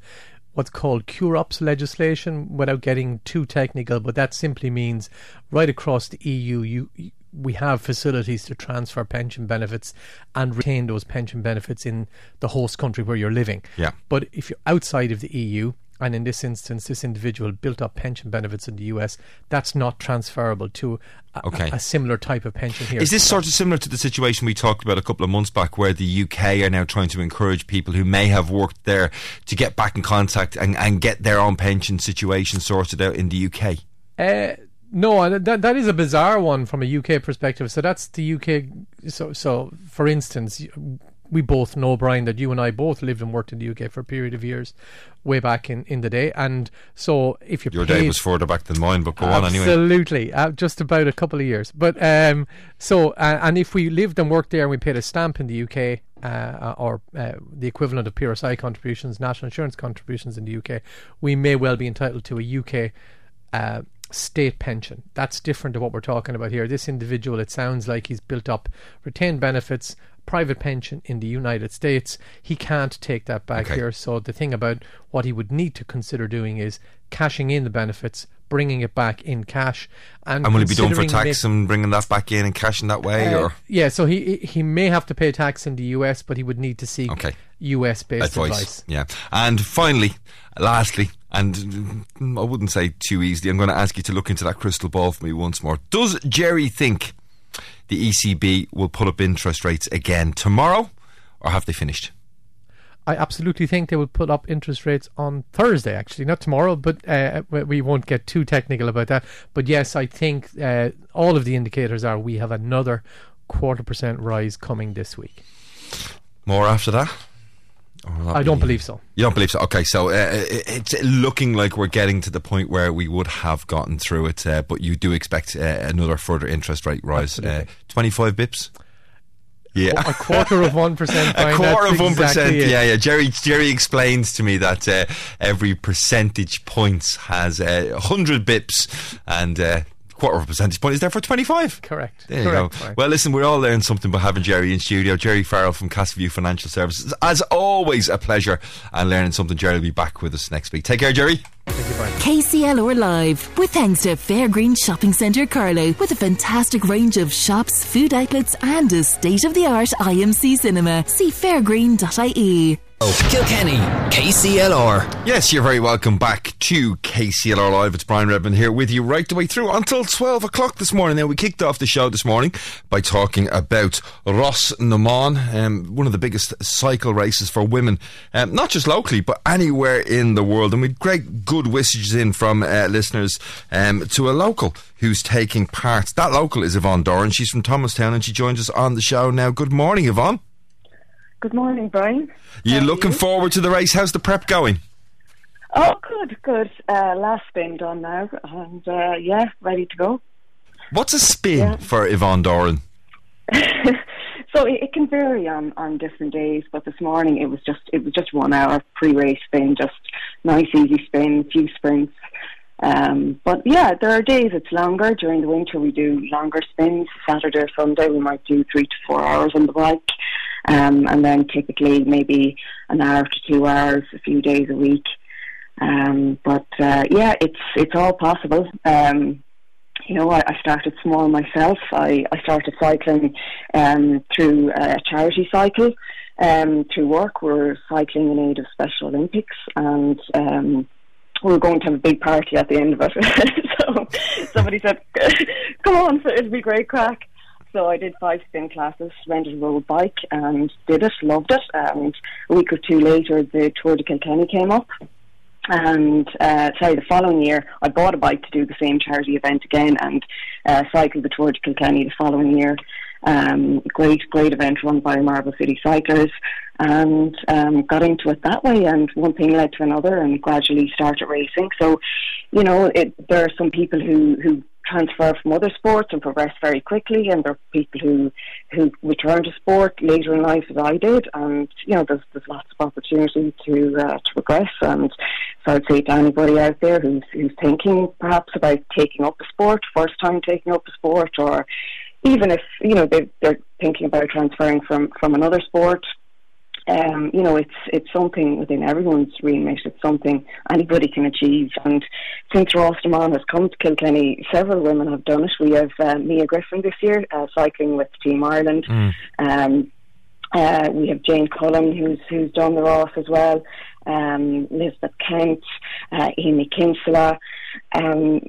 what's called QROPS legislation without getting too technical, but that simply means right across the EU, you, we have facilities to transfer pension benefits and retain those pension benefits in the host country where you're living. Yeah. But if you're outside of the EU, and in this instance, this individual built up pension benefits in the US, that's not transferable to a, Okay. a, a similar type of pension here. Is this sort of similar to the situation we talked about a couple of months back, where the UK are now trying to encourage people who may have worked there to get back in contact and, and get their own pension situation sorted out in the UK? Uh, no, that that is a bizarre one from a UK perspective. So that's the UK. So, so for instance, we both know Brian that you and I both lived and worked in the UK for a period of years, way back in, in the day. And so if you Your paid, day was further back than mine, but go on anyway. Absolutely, uh, just about a couple of years. But um, so, uh, and if we lived and worked there and we paid a stamp in the UK, uh, or uh, the equivalent of PRSI contributions, national insurance contributions in the UK, we may well be entitled to a UK. Uh, State pension. That's different to what we're talking about here. This individual, it sounds like he's built up retained benefits, private pension in the United States. He can't take that back Okay. here. So the thing about what he would need to consider doing is cashing in the benefits, bringing it back in cash, and And will it be done for tax ma- and bringing that back in and cashing that way, uh, or yeah, so he he may have to pay tax in the US, but he would need to seek Okay. US based advice? advice. Yeah. And finally, lastly, and I wouldn't say too easily, I'm going to ask you to look into that crystal ball for me once more. Does Gerry think the ECB will put up interest rates again tomorrow, or have they finished? I absolutely think they will put up interest rates on Thursday, actually, not tomorrow, but uh, we- won't get too technical about that. But yes, I think uh, all of the indicators are we have another quarter percent rise coming this week. More after that? I don't be- believe so. You don't believe so? Okay, so uh, it- it's looking like we're getting to the point where we would have gotten through it, uh, but you do expect uh, another further interest rate rise. Uh, 25 bips? Yeah. A quarter of one percent. A quarter of one percent. Yeah, yeah. Gerry Gerry explains to me that uh, every percentage points has uh, hundred bips, and uh, quarter of a percentage point is there for twenty five. Correct. There Correct, you go. Brian. Well, listen, we're all learning something by having Gerry in studio. Gerry Farrell from Castle View Financial Services. As always, a pleasure and learning something. Gerry will be back with us next week. Take care, Gerry. Thank you, Brian. KCLR Live, with thanks to Fairgreen Shopping Centre Carlow, with a fantastic range of shops, food outlets, and a state of the art IMC cinema. See fairgreen.ie. Kilkenny, KCLR. Yes, you're very welcome back to KCLR Live. It's Brian Redmond here with you right the way through until 12 o'clock this morning. Now, we kicked off the show this morning by talking about Rás na mBan, um, one of the biggest cycle races for women, um, not just locally, but anywhere in the world. And we had great good wishes in from uh, listeners um, to a local who's taking part. That local is Yvonne Doran. She's from Thomastown and she joins us on the show now. Good morning, Yvonne. Good morning, Brian. You How looking you? forward to the race? How's the prep going? Oh, good, good. Uh, last spin done now, and uh, yeah, ready to go. What's a spin Yeah. for Yvonne Doran? so it, it can vary on, on different days, but this morning it was just it was just one hour pre-race spin, just nice easy spin, few sprints. Um, but yeah, there are days it's longer. During the winter, we do longer spins. Saturday or Sunday, we might do three to four hours on the bike, um, and then typically maybe an hour to two hours, a few days a week. Um, but uh, yeah, it's it's all possible. Um, you know, I, I started small myself. I, I started cycling um, through a charity cycle. Um, through work, we're cycling in aid of Special Olympics, and um, were going to have a big party at the end of it. so somebody said, "Come on, it'll be great crack." So I did five spin classes, rented a road bike, and did it. Loved it. And a week or two later, the Tour de Kilkenny came up and uh, sorry, the following year I bought a bike to do the same charity event again and uh, cycled the Tour de Kilkenny the following year. Um, great, great event run by Marble City Cyclers, and um, got into it that way. And one thing led to another, and gradually started racing. So, you know, it, there are some people who who transfer from other sports and progress very quickly, and there are people who who return to sport later in life, as I did, and you know there's there's lots of opportunity to uh, to progress. And so I'd say to anybody out there who's who's thinking perhaps about taking up a sport, first time taking up a sport, or even if you know they, they're thinking about transferring from from another sport um, you know, it's it's something within everyone's remit. It's something anybody can achieve. And since Rás na mBan has come to Kilkenny, several women have done it. We have uh, Mia Griffin this year uh, cycling with Team Ireland. Mm. Um, uh, we have Jane Cullen who's who's done the Rás as well. Um, Elizabeth Kent, uh, Amy Kinsella. Um,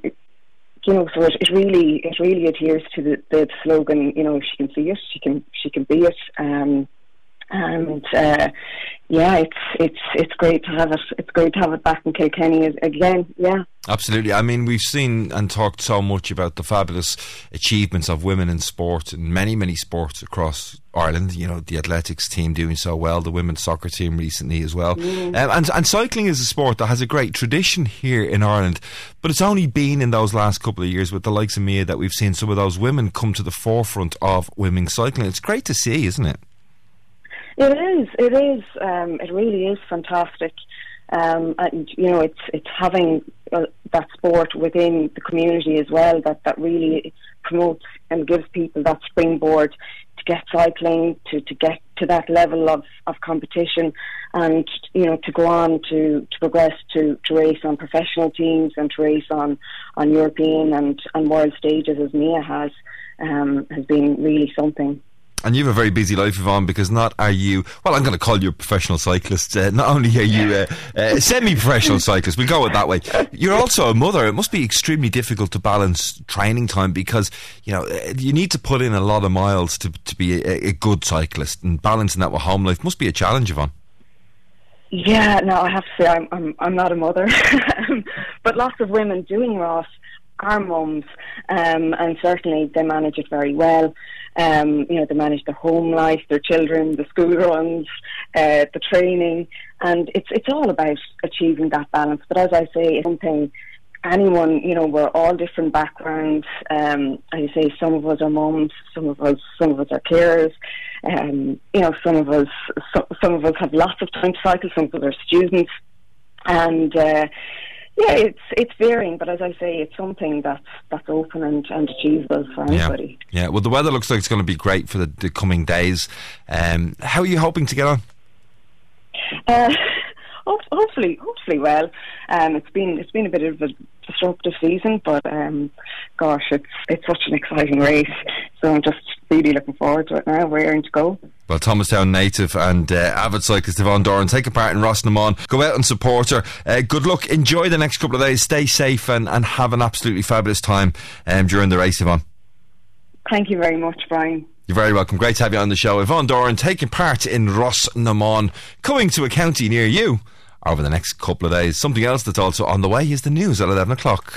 you know, so it, it really it really adheres to the, the slogan. You know, she can see it, she can she can be it. Um, and uh, yeah, it's it's it's great to have it. It's great to have it back in Kilkenny again. Yeah, absolutely. I mean, we've seen and talked so much about the fabulous achievements of women in sport in many many sports across Ireland. You know, the athletics team doing so well, the women's soccer team recently as well, mm. um, and and cycling is a sport that has a great tradition here in Ireland. But it's only been in those last couple of years with the likes of Mia that we've seen some of those women come to the forefront of women's cycling. It's great to see, isn't it? It is. It is. Um, it really is fantastic. Um, and you know, it's it's having uh, that sport within the community as well that that really promotes and gives people that springboard to get cycling to to get to that level of, of competition and you know to go on to, to progress to, to race on professional teams and to race on on European and, and world stages as Mia has um, has been really something. And you have a very busy life, Yvonne, because not are you, well, I'm going to call you a professional cyclist. Uh, not only are you a, semi professional cyclist, we'll go it that way, you're also a mother. It must be extremely difficult to balance training time because, you know, uh, you need to put in a lot of miles to, to be a, a good cyclist and balancing that with home life must be a challenge, Yvonne. Yeah, no, I have to say I'm I'm, I'm not a mother, but lots of women doing Rás are mums, um, and certainly they manage it very well. Um, you know, they manage their home life, their children, the school runs, uh, the training, and it's it's all about achieving that balance. But as I say, it's something anyone, you know, we're all different backgrounds. Um, you say, some of us are mums, some of us, some of us are carers. Um, you know, some of us, so, some of us have lots of time to cycle. Some of us are students, and uh, yeah, it's it's varying, but as I say, it's something that's that's open and, and achievable for anybody. Yeah. yeah, well, the weather looks like it's going to be great for the, the coming days. Um, how are you hoping to get on? Uh, hopefully, hopefully well. Um, it's been it's been a bit of a disruptive season, but um, gosh, it's it's such an exciting race. So I'm just really looking forward to it now. We're to go. Well, Thomastown native and uh, avid cyclist Yvonne Doran, take a part in Rás na mBan. Go out and support her. Uh, good luck. Enjoy the next couple of days. Stay safe and, and have an absolutely fabulous time um, during the race, Yvonne. Thank you very much, Brian. You're very welcome. Great to have you on the show. Yvonne Doran taking part in Rás na mBan, coming to a county near you over the next couple of days. Something else that's also on the way is the news at 11 o'clock.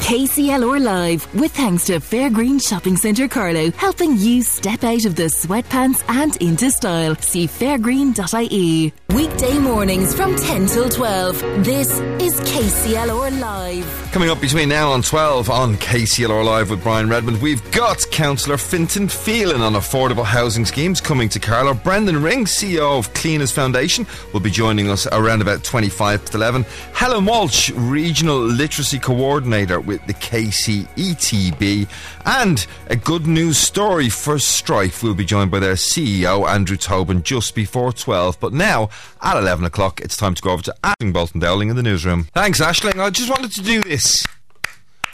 KCLR Live, with thanks to Fairgreen Shopping Centre Carlow, helping you step out of the sweatpants and into style. See fairgreen.ie. Weekday mornings from 10 till 12. This is KCLR Live. Coming up between now and 12 on KCLR Live with Brian Redmond, we've got Councillor Fintan Phelan on affordable housing schemes coming to Carlow. Brendan Ring, CEO of Cliona's Foundation, will be joining us around about 25 to 11. Helen Walsh, Regional Literacy Coordinator with the KCETB. And a good news story for Stryve. We'll be joined by their CEO, Andrew Tobin, just before 12. But now, at 11 o'clock, it's time to go over to Ashling Bolton Dowling in the newsroom. Thanks, Ashling. I just wanted to do this.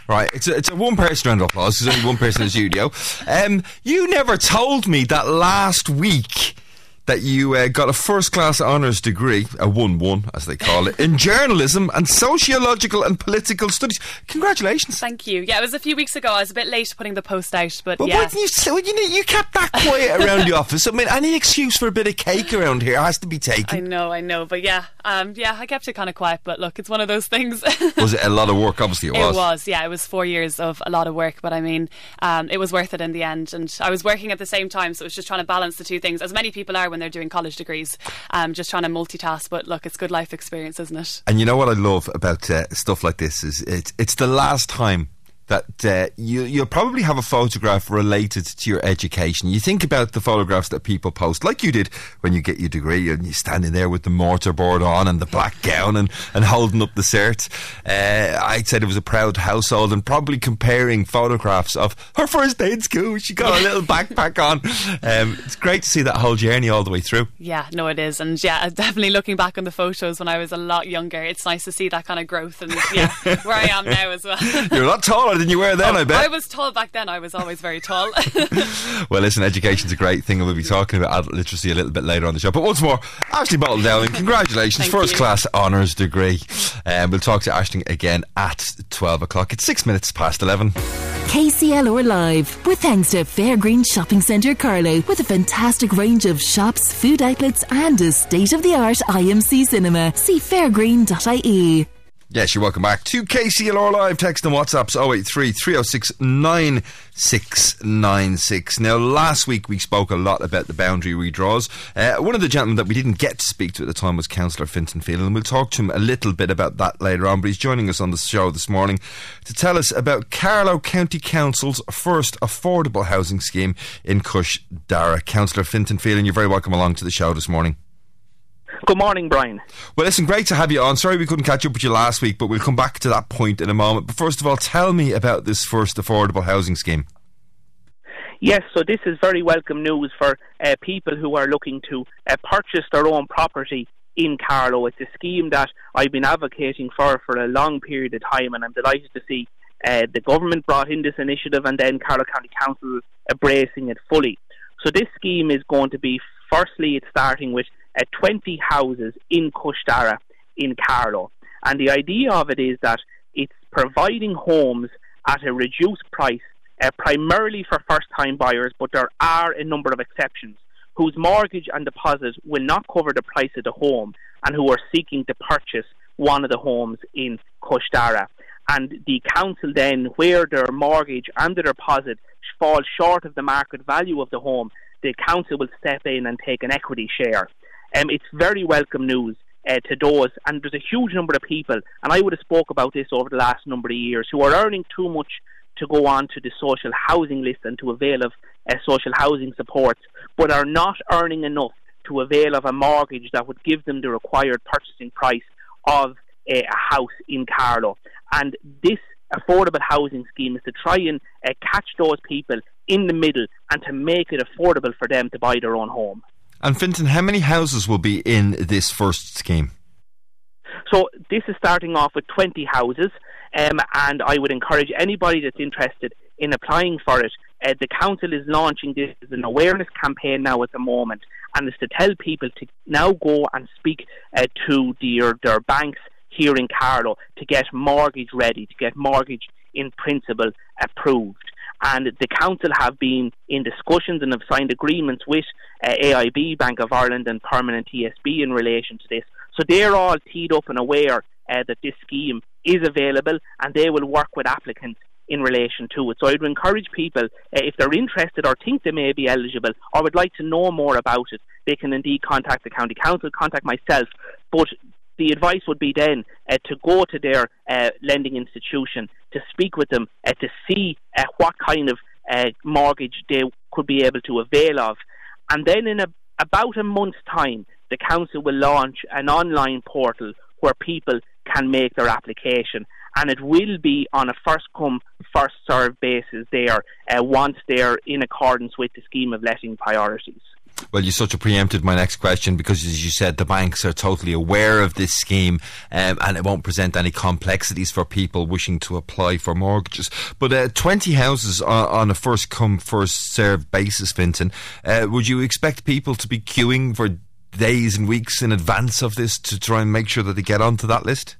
Right, it's a, it's a one person round of applause. There's only one person in the studio. Um, you never told me that last week that you uh, got a first class honours degree, a 1 1 as they call it, in journalism and sociological and political studies. Congratulations. Thank you. Yeah, it was a few weeks ago. I was a bit late putting the post out, but, but yeah. Why didn't you, so, you, know, you kept that quiet around the office. I mean, any excuse for a bit of cake around here has to be taken. I know, I know. But yeah, um, yeah, I kept it kind of quiet, but look, it's one of those things. was it a lot of work? Obviously, it was. It was, yeah. It was four years of a lot of work, but I mean, um, it was worth it in the end. And I was working at the same time, so it was just trying to balance the two things, as many people are when they're doing college degrees um, just trying to multitask. But look, it's good life experience, isn't it? And you know what I love about uh, stuff like this is it's it's the last time that uh, you, you'll probably have a photograph related to your education. You think about the photographs that people post, like you did when you get your degree and you're standing there with the mortarboard on and the black gown and, and holding up the cert. Uh, I said it was a proud household and probably comparing photographs of her first day in school. She got a little backpack on. Um, it's great to see that whole journey all the way through. Yeah, no, it is. And yeah, definitely looking back on the photos when I was a lot younger, it's nice to see that kind of growth and yeah, where I am now as well. You're a lot taller than you were then, oh, I bet. I was tall back then. I was always very tall. well, listen, education's a great thing, and we'll be talking about adult literacy a little bit later on the show. But once more, Ashley Bolton Dowling, congratulations, first you. class honours degree. And um, we'll talk to Ashley again at 12 o'clock. It's six minutes past 11. KCLR Live, with thanks to Fairgreen Shopping Centre Carlow, with a fantastic range of shops, food outlets, and a state of the art IMC cinema. See fairgreen.ie. Yes, you're welcome back to KCLR Live. Text and WhatsApps 083 306 9696. Now, last week we spoke a lot about the boundary redraws. Uh, one of the gentlemen that we didn't get to speak to at the time was Councillor Fintan Field, and we'll talk to him a little bit about that later on. But he's joining us on the show this morning to tell us about Carlow County Council's first affordable housing scheme in Cois Dara. Councillor Fintan Phelan, you're very welcome along to the show this morning. Good morning, Brian. Well, listen, great to have you on. Sorry we couldn't catch up with you last week, but we'll come back to that point in a moment. But first of all, tell me about this first affordable housing scheme. Yes, so this is very welcome news for uh, people who are looking to uh, purchase their own property in Carlow. It's a scheme that I've been advocating for for a long period of time, and I'm delighted to see uh, the government brought in this initiative and then Carlow County Council embracing it fully. So this scheme is going to be, firstly, it's starting with uh, 20 houses in Cois Dara in Carlow. And the idea of it is that it's providing homes at a reduced price, uh, primarily for first time buyers, but there are a number of exceptions whose mortgage and deposit will not cover the price of the home and who are seeking to purchase one of the homes in Cois Dara. And the council then, where their mortgage and their deposit fall short of the market value of the home, the council will step in and take an equity share. Um, it's very welcome news uh, to those, and there's a huge number of people, and I would have spoke about this over the last number of years, who are earning too much to go on to the social housing list and to avail of uh, social housing supports, but are not earning enough to avail of a mortgage that would give them the required purchasing price of a, a house in Carlow. And this affordable housing scheme is to try and uh, catch those people in the middle and to make it affordable for them to buy their own home. And Fintan, how many houses will be in this first scheme? So this is starting off with 20 houses, um, and I would encourage anybody that's interested in applying for it. Uh, the council is launching this as an awareness campaign now at the moment, and it's to tell people to now go and speak uh, to their, their banks here in Carlow to get mortgage ready, to get mortgage in principle approved and the council have been in discussions and have signed agreements with uh, AIB, Bank of Ireland, and Permanent TSB in relation to this. So they're all teed up and aware uh, that this scheme is available, and they will work with applicants in relation to it. So I'd encourage people, uh, if they're interested or think they may be eligible or would like to know more about it, they can indeed contact the county council, contact myself. But the advice would be then uh, to go to their uh, lending institution, to speak with them, uh, to see uh, what kind of uh, mortgage they could be able to avail of. And then in a, about a month's time, the council will launch an online portal where people can make their application. And it will be on a first come, first served basis there uh, once they're in accordance with the scheme of letting priorities. Well, you sort of preempted my next question because, as you said, the banks are totally aware of this scheme um, and it won't present any complexities for people wishing to apply for mortgages. But uh, 20 houses on, a first come, first served basis, Fintan, uh, would you expect people to be queuing for days and weeks in advance of this to try and make sure that they get onto that list?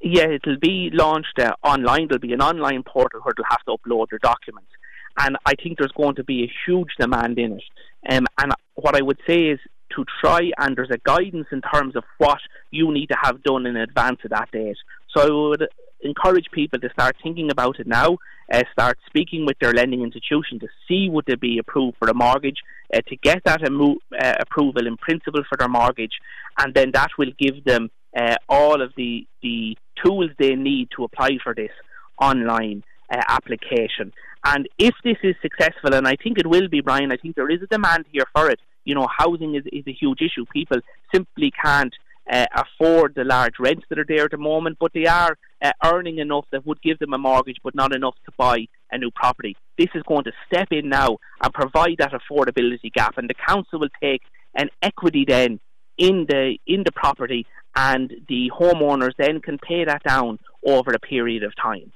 Yeah, it'll be launched uh, online. There'll be an online portal where they'll have to upload their documents and I think there's going to be a huge demand in it. Um, and what I would say is to try and there's a guidance in terms of what you need to have done in advance of that date. So I would encourage people to start thinking about it now, uh, start speaking with their lending institution to see would they be approved for a mortgage, uh, to get that uh, approval in principle for their mortgage, and then that will give them uh, all of the, the tools they need to apply for this online. uh, application. And if this is successful, and I think it will be, Brian, I think there is a demand here for it. You know, housing is, is a huge issue. People simply can't uh, afford the large rents that are there at the moment, but they are uh, earning enough that would give them a mortgage, but not enough to buy a new property. This is going to step in now and provide that affordability gap, and the council will take an equity then in the in the property, and the homeowners then can pay that down over a period of time.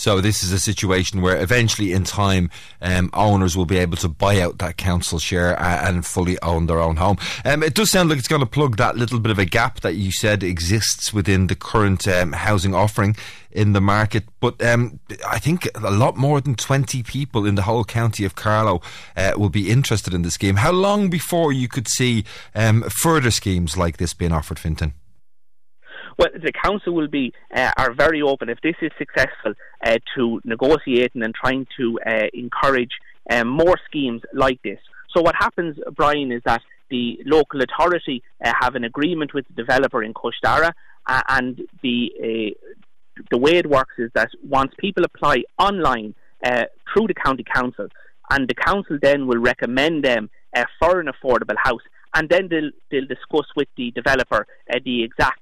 So this is a situation where eventually, in time, um, owners will be able to buy out that council share and fully own their own home. Um, it does sound like it's going to plug that little bit of a gap that you said exists within the current um, housing offering in the market. But um, I think a lot more than 20 people in the whole county of Carlow uh, will be interested in the scheme. How long before you could see um, further schemes like this being offered, Fintan? Well, the council will be uh, are very open if this is successful uh, to negotiating and trying to uh, encourage um, more schemes like this. So what happens, Brian, is that the local authority uh, have an agreement with the developer in Cois Dara, uh, and the uh, the way it works is that once people apply online through the county council, and the council then will recommend them for an affordable house, and then they'll they'll discuss with the developer the exact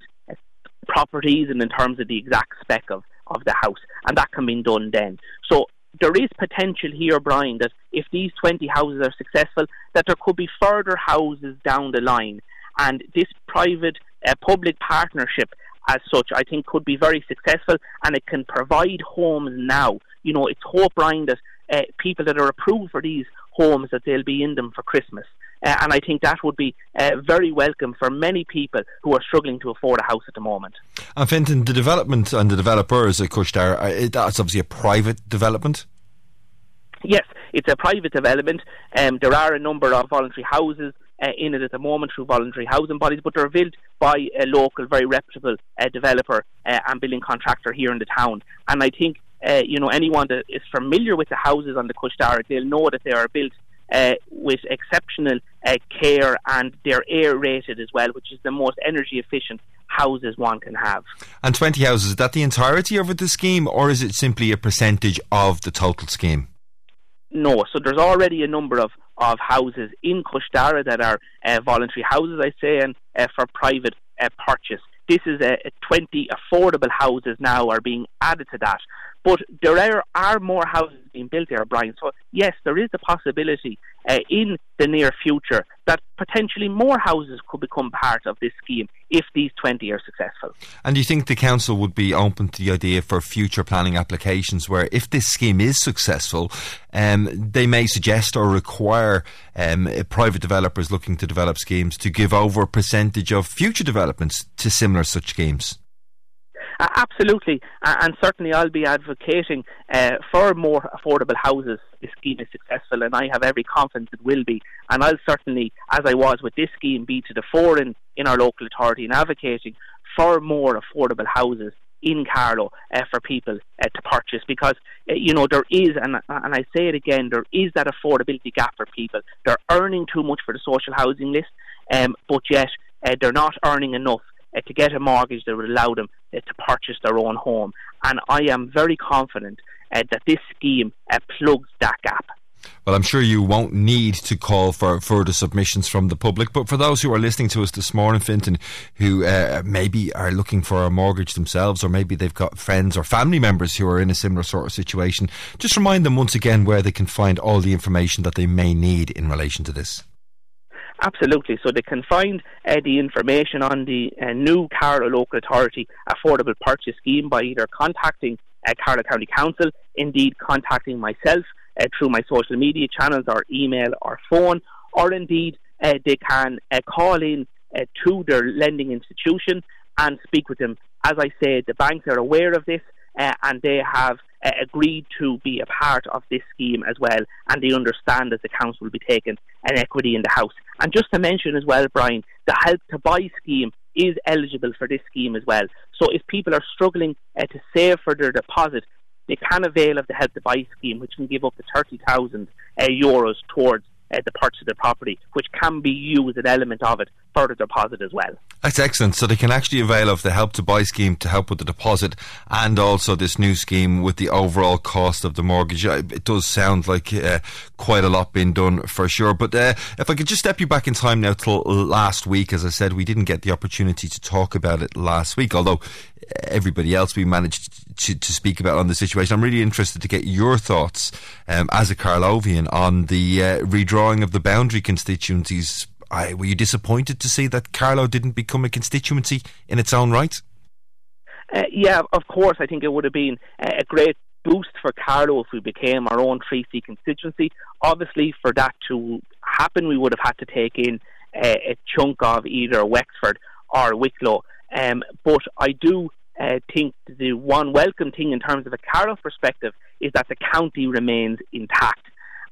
properties and in terms of the exact spec of, of the house, and that can be done then. So there is potential here, Brian, that if these 20 houses are successful, that there could be further houses down the line, and this private uh, public partnership as such, I think could be very successful, and it can provide homes now. You know, it's hope, Brian, that uh, people that are approved for these homes that they'll be in them for Christmas. Uh, and I think that would be uh, very welcome for many people who are struggling to afford a house at the moment. And Fintan, the development and the developers at Cois Dara, uh, that's obviously a private development? Yes, it's a private development. Um, there are a number of voluntary houses uh, in it at the moment through voluntary housing bodies, but they're built by a local, very reputable uh, developer uh, and building contractor here in the town. And I think, uh, you know, anyone that is familiar with the houses on the Cois Dara, they'll know that they are built uh, with exceptional uh, care and they're A rated as well, which is the most energy efficient houses one can have. And 20 houses, is that the entirety of the scheme or is it simply a percentage of the total scheme? No, so there's already a number of, of houses in Cois Dara that are uh, voluntary houses, I say, and uh, for private uh, purchase. This is a, a 20 affordable houses now are being added to that. But there are, are more houses being built there, Brian. So, yes, there is a possibility uh, in the near future that potentially more houses could become part of this scheme if these 20 are successful. And do you think the council would be open to the idea for future planning applications where, if this scheme is successful, um, they may suggest or require um, private developers looking to develop schemes to give over a percentage of future developments to similar such schemes? Uh, absolutely, uh, and certainly I'll be advocating uh, for more affordable houses. if This scheme is successful, and I have every confidence it will be. And I'll certainly, as I was with this scheme, be to the fore in, in our local authority in advocating for more affordable houses in Carlow uh, for people uh, to purchase because uh, you know there is and and I say it again there is that affordability gap for people they're earning too much for the social housing list um, but yet uh, they're not earning enough uh, to get a mortgage that would allow them uh, to purchase their own home. And I am very confident uh, that this scheme uh, plugs that gap. Well, I'm sure you won't need to call for further submissions from the public, but for those who are listening to us this morning, Fintan, who uh, maybe are looking for a mortgage themselves, or maybe they've got friends or family members who are in a similar sort of situation, just remind them once again where they can find all the information that they may need in relation to this. Absolutely. So they can find uh, the information on the uh, new Carlow Local Authority Affordable Purchase Scheme by either contacting uh, County Council, indeed contacting myself uh, through my social media channels or email or phone, or indeed uh, they can uh, call in uh, to their lending institution and speak with them. As I said, the banks are aware of this and they have uh, agreed to be a part of this scheme as well, and they understand that the council will be taking an equity in the house. And just to mention as well, Brian, the Help to Buy scheme is eligible for this scheme as well. So if people are struggling uh, to save for their deposit, they can avail of the Help to Buy scheme, which can give up to 30,000 uh, euros towards uh, the purchase of the property, which can be used, as an element of it, further deposit as well. That's excellent. So they can actually avail of the help to buy scheme to help with the deposit and also this new scheme with the overall cost of the mortgage. Uh, it does sound like uh, quite a lot being done for sure. But uh, if I could just step you back in time now till last week, as I said, we didn't get the opportunity to talk about it last week, although everybody else we managed to, to speak about on the situation. I'm really interested to get your thoughts um, as a Carlovian on the uh, redrawing of the boundary constituencies I, were you disappointed to see that Carlow didn't become a constituency in its own right? Uh, yeah, of course. I think it would have been a great boost for Carlow if we became our own 3C constituency. Obviously, for that to happen, we would have had to take in a chunk of either Wexford or Wicklow. Um, but I do uh, think the one welcome thing in terms of a Carlow perspective is that the county remains intact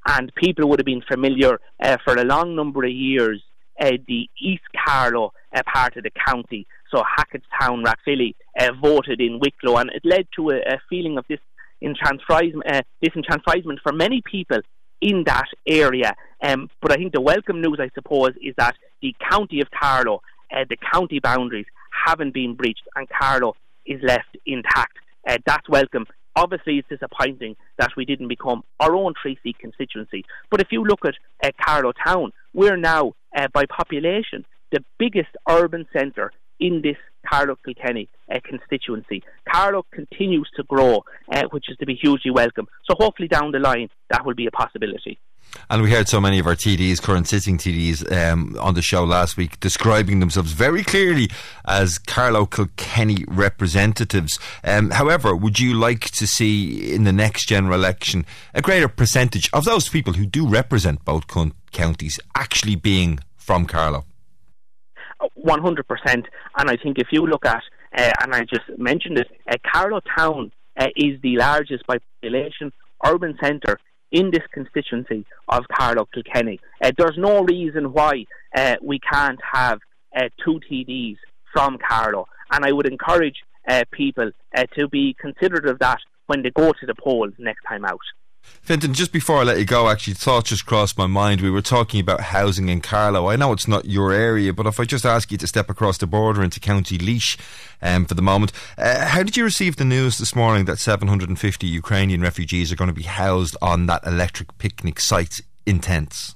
and people would have been familiar uh, for a long number of years. Uh, the East Carlow uh, part of the county, so Hackettstown, Rathvilly, uh, voted in Wicklow, and it led to a, a feeling of this uh, disenfranchisement for many people in that area. Um, but I think the welcome news, I suppose, is that the county of Carlow, uh, the county boundaries haven't been breached, and Carlow is left intact. Uh, that's welcome obviously it's disappointing that we didn't become our own 3C constituency. But if you look at uh, Carlow Town, we're now, uh, by population, the biggest urban centre in this Carlow Kilkenny uh, constituency. Carlow continues to grow, uh, which is to be hugely welcome. So hopefully down the line that will be a possibility. And we heard so many of our TDs, current sitting TDs, um, on the show last week describing themselves very clearly as Carlow Kilkenny representatives. Um, however, would you like to see in the next general election a greater percentage of those people who do represent both counties actually being from Carlow? 100%. And I think if you look at, uh, and I just mentioned it, uh, Carlow Town uh, is the largest by population urban centre in this constituency of Carlow Kilkenny. Uh, there's no reason why uh, we can't have uh, two TDs from Carlow, and I would encourage uh, people uh, to be considerate of that when they go to the polls next time out. Fintan, just before I let you go, actually, thoughts just crossed my mind. We were talking about housing in Carlow. I know it's not your area, but if I just ask you to step across the border into County Laois um, for the moment, uh, how did you receive the news this morning that 750 Ukrainian refugees are going to be housed on that electric picnic site in tents?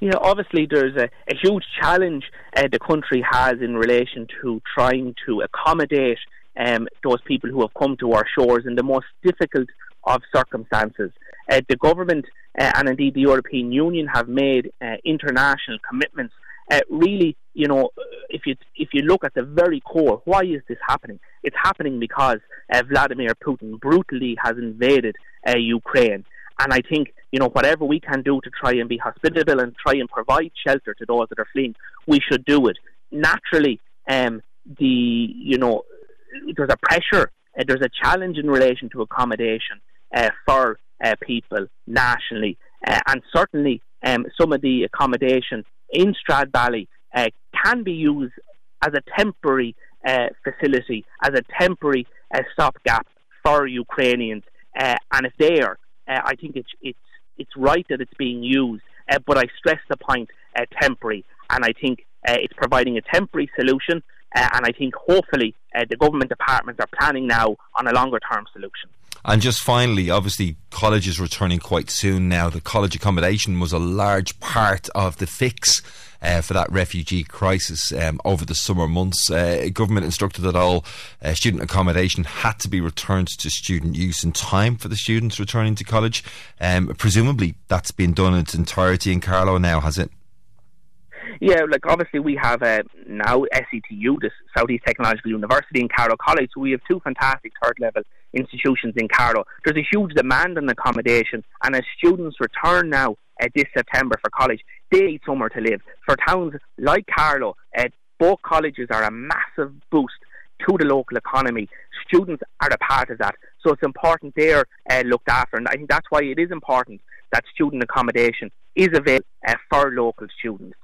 You know, obviously, there's a, a huge challenge uh, the country has in relation to trying to accommodate um, those people who have come to our shores in the most difficult of circumstances. Uh, the government uh, and indeed the European Union have made uh, international commitments. Uh, really, you know, if you if you look at the very core, why is this happening? It's happening because uh, Vladimir Putin brutally has invaded uh, Ukraine. And I think, you know, whatever we can do to try and be hospitable and try and provide shelter to those that are fleeing, we should do it. Naturally, um, the, you know, there's a pressure, there's a challenge in relation to accommodation for uh, people nationally. Uh, and certainly, um, some of the accommodation in Stradbally uh, can be used as a temporary uh, facility, as a temporary uh, stopgap for Ukrainians. and it's there. I think it's, it's, it's right that it's being used. but I stress the point temporary. And I think it's providing a temporary solution. and I think hopefully the government departments are planning now on a longer term solution. And just finally, obviously, college is returning quite soon now. The college accommodation was a large part of the fix. Uh, for that refugee crisis um, over the summer months. Uh, government instructed that all uh, student accommodation had to be returned to student use in time for the students returning to college. Um, presumably, that's been done in its entirety in Carlow now, has it? Yeah, like obviously we have uh, now SETU, the Southeast Technological University in Carlow College. So we have two fantastic third level institutions in Carlow. There's a huge demand on accommodation, and as students return now uh, this September for college, they need somewhere to live. For towns like Carlow, uh, both colleges are a massive boost to the local economy. Students are a part of that, so it's important they're uh, looked after, and I think that's why it is important that student accommodation is available uh, for local students.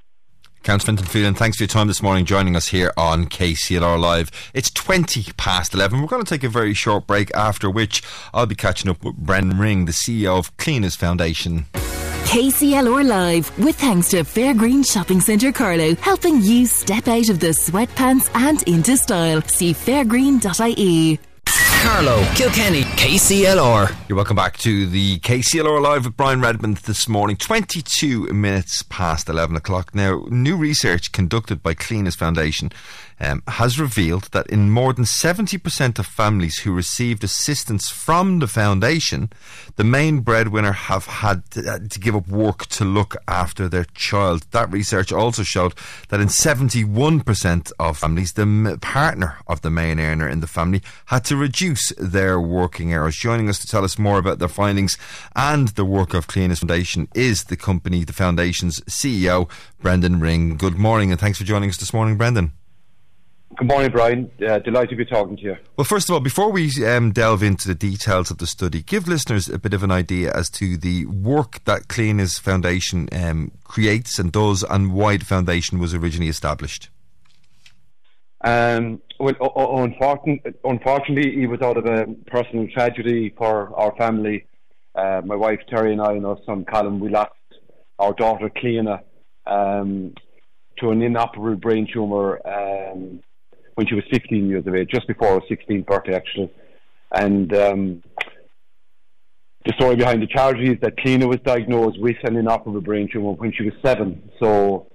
Count Fintan Phelan, thanks for your time this morning joining us here on KCLR Live. It's 20 past 11. We're going to take a very short break, after which I'll be catching up with Brendan Ring, the CEO of Cliona's Foundation. KCLR Live, with thanks to Fairgreen Shopping Centre Carlow, helping you step out of the sweatpants and into style. See fairgreen.ie. Carlow, Kilkenny, KCLR. You're welcome back to the KCLR Live with Brian Redmond this morning, 22 minutes past 11 o'clock. Now, new research conducted by Cliona's Foundation um, has revealed that in more than 70% of families who received assistance from the foundation, the main breadwinner have had to, uh, to give up work to look after their child. That research also showed that in 71% of families, the m- partner of the main earner in the family had to reduce their working hours. Joining us to tell us more about their findings and the work of Cliona's Foundation is the company, the foundation's CEO, Brendan Ring. Good morning and thanks for joining us this morning, Brendan. Good morning, Brian. Uh, delighted to be talking to you. Well, first of all, before we um, delve into the details of the study, give listeners a bit of an idea as to the work that Cliona's Foundation um, creates and does and why the foundation was originally established. Um, well, unfortunately, unfortunately, it was out of a personal tragedy for our family. Uh, my wife Terry and I and our son Colin, we lost our daughter Cliona um, to an inoperable brain tumour um, when she was 15 years of age, just before her 16th birthday, actually. And um, the story behind the charity is that Cliona was diagnosed with an inoperable brain tumor when she was seven. So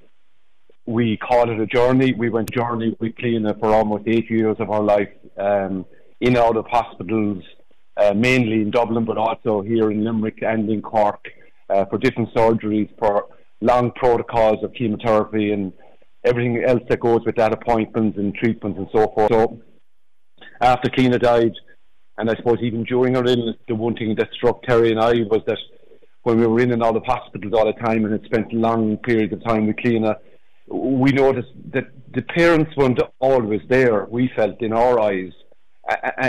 we called it a journey. We went journey with Cliona for almost eight years of her life, um, in and out of hospitals, uh, mainly in Dublin, but also here in Limerick and in Cork, uh, for different surgeries, for long protocols of chemotherapy and everything else that goes with that, appointments and treatments and so forth. So after Cliona died, and I suppose even during her illness, the one thing that struck Terry and I was that when we were in and out of hospitals all the time and had spent long periods of time with Cliona, we noticed that the parents weren't always there, we felt, in our eyes.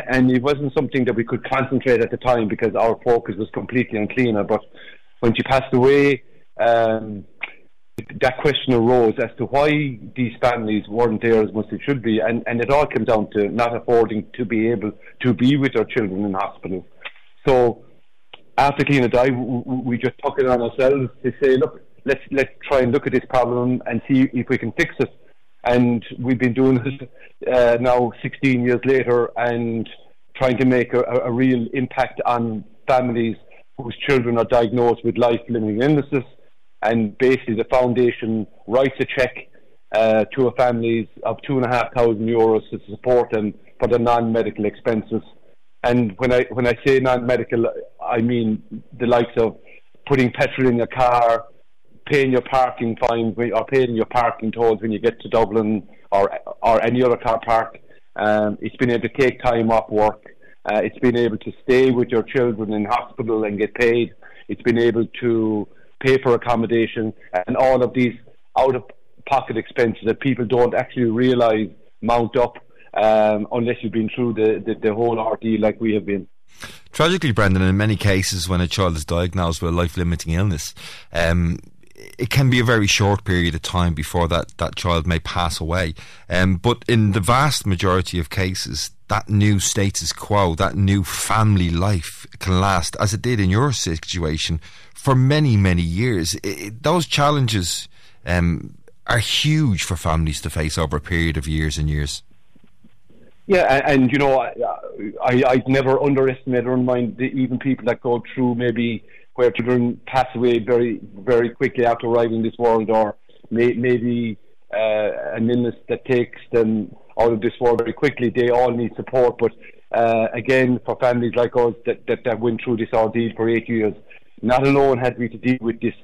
And it wasn't something that we could concentrate at the time because our focus was completely on Cliona. But when she passed away, um, that question arose as to why these families weren't there as much as they should be, and, and it all came down to not affording to be able to be with their children in hospital. So after Cliona died, we just took it on ourselves to say, look, let's let's try and look at this problem and see if we can fix it. And we've been doing this uh, now 16 years later, and trying to make a, a real impact on families whose children are diagnosed with life-limiting illnesses and basically the foundation writes a check uh, to a families of two and a half thousand euros to support them for the non-medical expenses. And when I when I say non-medical, I mean the likes of putting petrol in your car, paying your parking fine, or paying your parking tolls when you get to Dublin or or any other car park. Um, it's been able to take time off work. Uh, it's been able to stay with your children in hospital and get paid. It's been able to pay for accommodation, and all of these out of pocket expenses that people don't actually realise mount up um, unless you've been through the, the, the whole ordeal like we have been. Tragically, Brendan, in many cases, when a child is diagnosed with a life limiting illness, um, it can be a very short period of time before that, that child may pass away. Um, but in the vast majority of cases, that new status quo, that new family life can last, as it did in your situation, for many, many years. It, those challenges um, are huge for families to face over a period of years and years. Yeah, and, and you know, I, I I'd never underestimate or mind even people that go through maybe where children pass away very very quickly after arriving in this world, or may, maybe uh, an illness that takes them out of this world very quickly. They all need support, but uh, again, for families like us that, that, that went through this ordeal for eight years, not alone had we to deal with this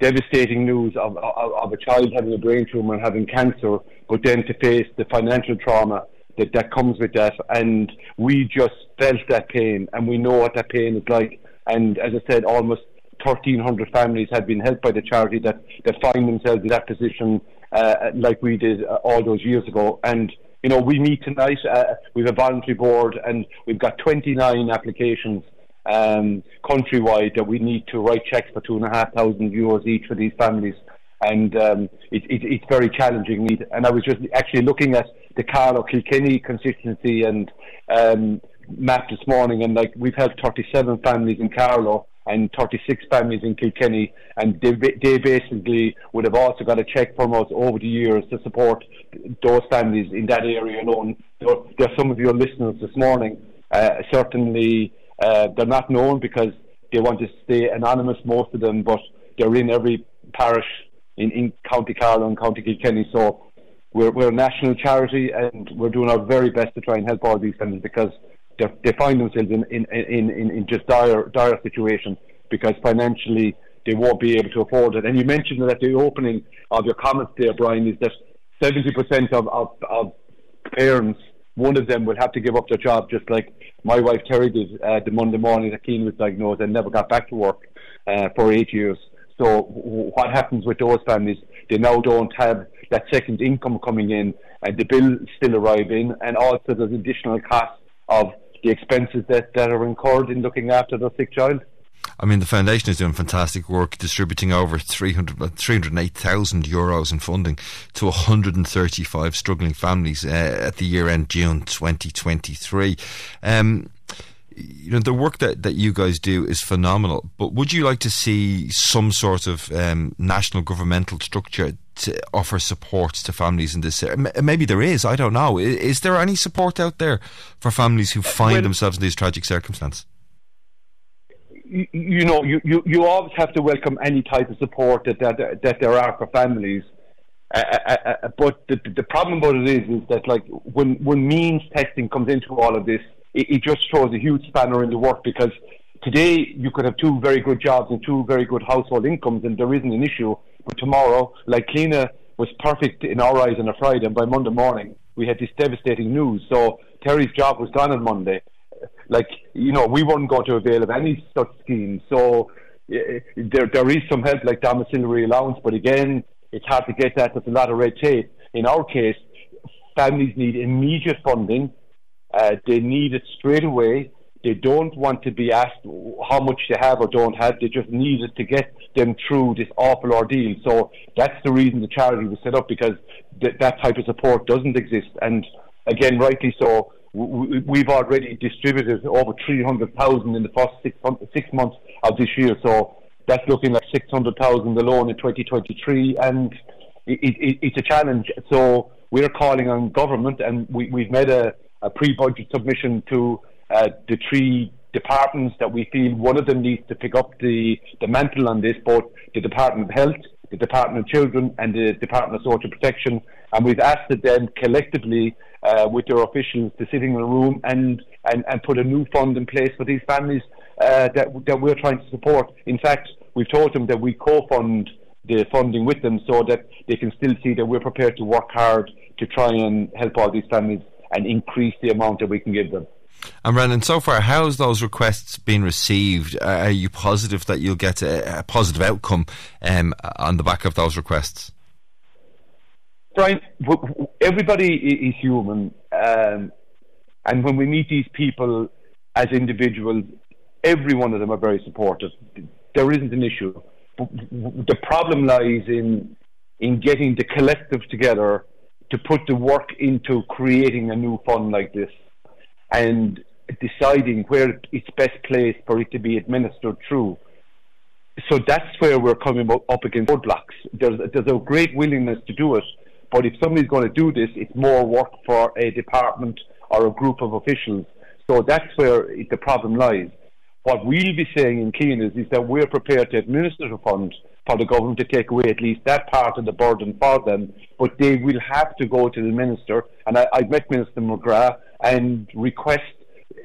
devastating news of, of, of, a child having a brain tumor and having cancer, but then to face the financial trauma that, that comes with that. And we just felt that pain, and we know what that pain is like. And as I said, almost 1,300 families have been helped by the charity that, that find themselves in that position, uh, like we did uh, all those years ago. And you know, we meet tonight. Uh, we have a voluntary board, and we've got 29 applications um, countrywide that we need to write checks for two and a half thousand euros each for these families, and um, it, it, it's very challenging. And I was just actually looking at the Carlow Kilkenny constituency and um, map this morning, and like we've helped 37 families in Carlow, and 36 families in Kilkenny, and they, they basically would have also got a check from us over the years to support those families in that area alone. There, there are some of your listeners this morning. Uh, certainly, uh, they're not known because they want to stay anonymous, most of them, but they're in every parish in, in County Carlow and County Kilkenny. So we're, we're a national charity and we're doing our very best to try and help all these families because they find themselves in, in, in, in, in just dire, dire situation because financially they won't be able to afford it. And you mentioned that at the opening of your comments there, Brian, is that 70% of, of, of parents, one of them will have to give up their job, just like my wife Terry did uh, the Monday morning that Keane was diagnosed and never got back to work uh, for eight years. So what happens with those families? They now don't have that second income coming in, and the bill still arriving, and also there's additional costs of the expenses that, that are incurred in looking after the sick child. I mean, the foundation is doing fantastic work, distributing over 300, uh, 308,000 euros in funding to 135 struggling families uh, at the year end June 2023. Um, you know the work that, that you guys do is phenomenal but would you like to see some sort of um, national governmental structure to offer support to families in this area? Maybe there is i don't know. Is there any support out there for families who find well, themselves in these tragic circumstances? You, you know you, you, you always have to welcome any type of support that that, that there are for families. Uh, uh, uh, but the, the problem about it is is that like when when means testing comes into all of this it, it just throws a huge spanner in the work because today you could have two very good jobs and two very good household incomes and there isn't an issue. Tomorrow, like Cliona was perfect in our eyes on a Friday, and by Monday morning we had this devastating news. So Terry's job was gone on Monday. Like you know, we weren't going to avail of any such scheme. So uh, there there is some help like domiciliary allowance, but again, it's hard to get that. There's a lot of red tape. In our case, families need immediate funding uh, they need it straight away. They don't want to be asked how much they have or don't have. They just need it to get them through this awful ordeal. So that's the reason the charity was set up because th- that type of support doesn't exist. And again, rightly so, we've already distributed over 300,000 in the first six, six months of this year. So that's looking like 600,000 alone in 2023. And it, it, it's a challenge. So we're calling on government and we, we've made a a pre-budget submission to the three departments that we feel one of them needs to pick up the, the mantle on this, both the Department of Health, the Department of Children and the Department of Social Protection. And we've asked them collectively uh, with their officials to sit in a room and, and, and put a new fund in place for these families uh, that, that we're trying to support. In fact, we've told them that we co-fund the funding with them so that they can still see that we're prepared to work hard to try and help all these families and increase the amount that we can give them. And Brendan, so far, how's those requests been received? Are you positive that you'll get a, a positive outcome um, on the back of those requests? Brian, everybody is human, um, and when we meet these people as individuals, every one of them are very supportive. There isn't an issue. The problem lies in in getting the collective together to put the work into creating a new fund like this and deciding where it's best placed for it to be administered through. So that's where we're coming up against roadblocks. There's, there's a great willingness to do it, but if somebody's going to do this, it's more work for a department or a group of officials. So that's where the problem lies. What we'll be saying in Keane is, is that we're prepared to administer the fund for the government to take away at least that part of the burden for them, but they will have to go to the minister. And I, I've met Minister McGrath and request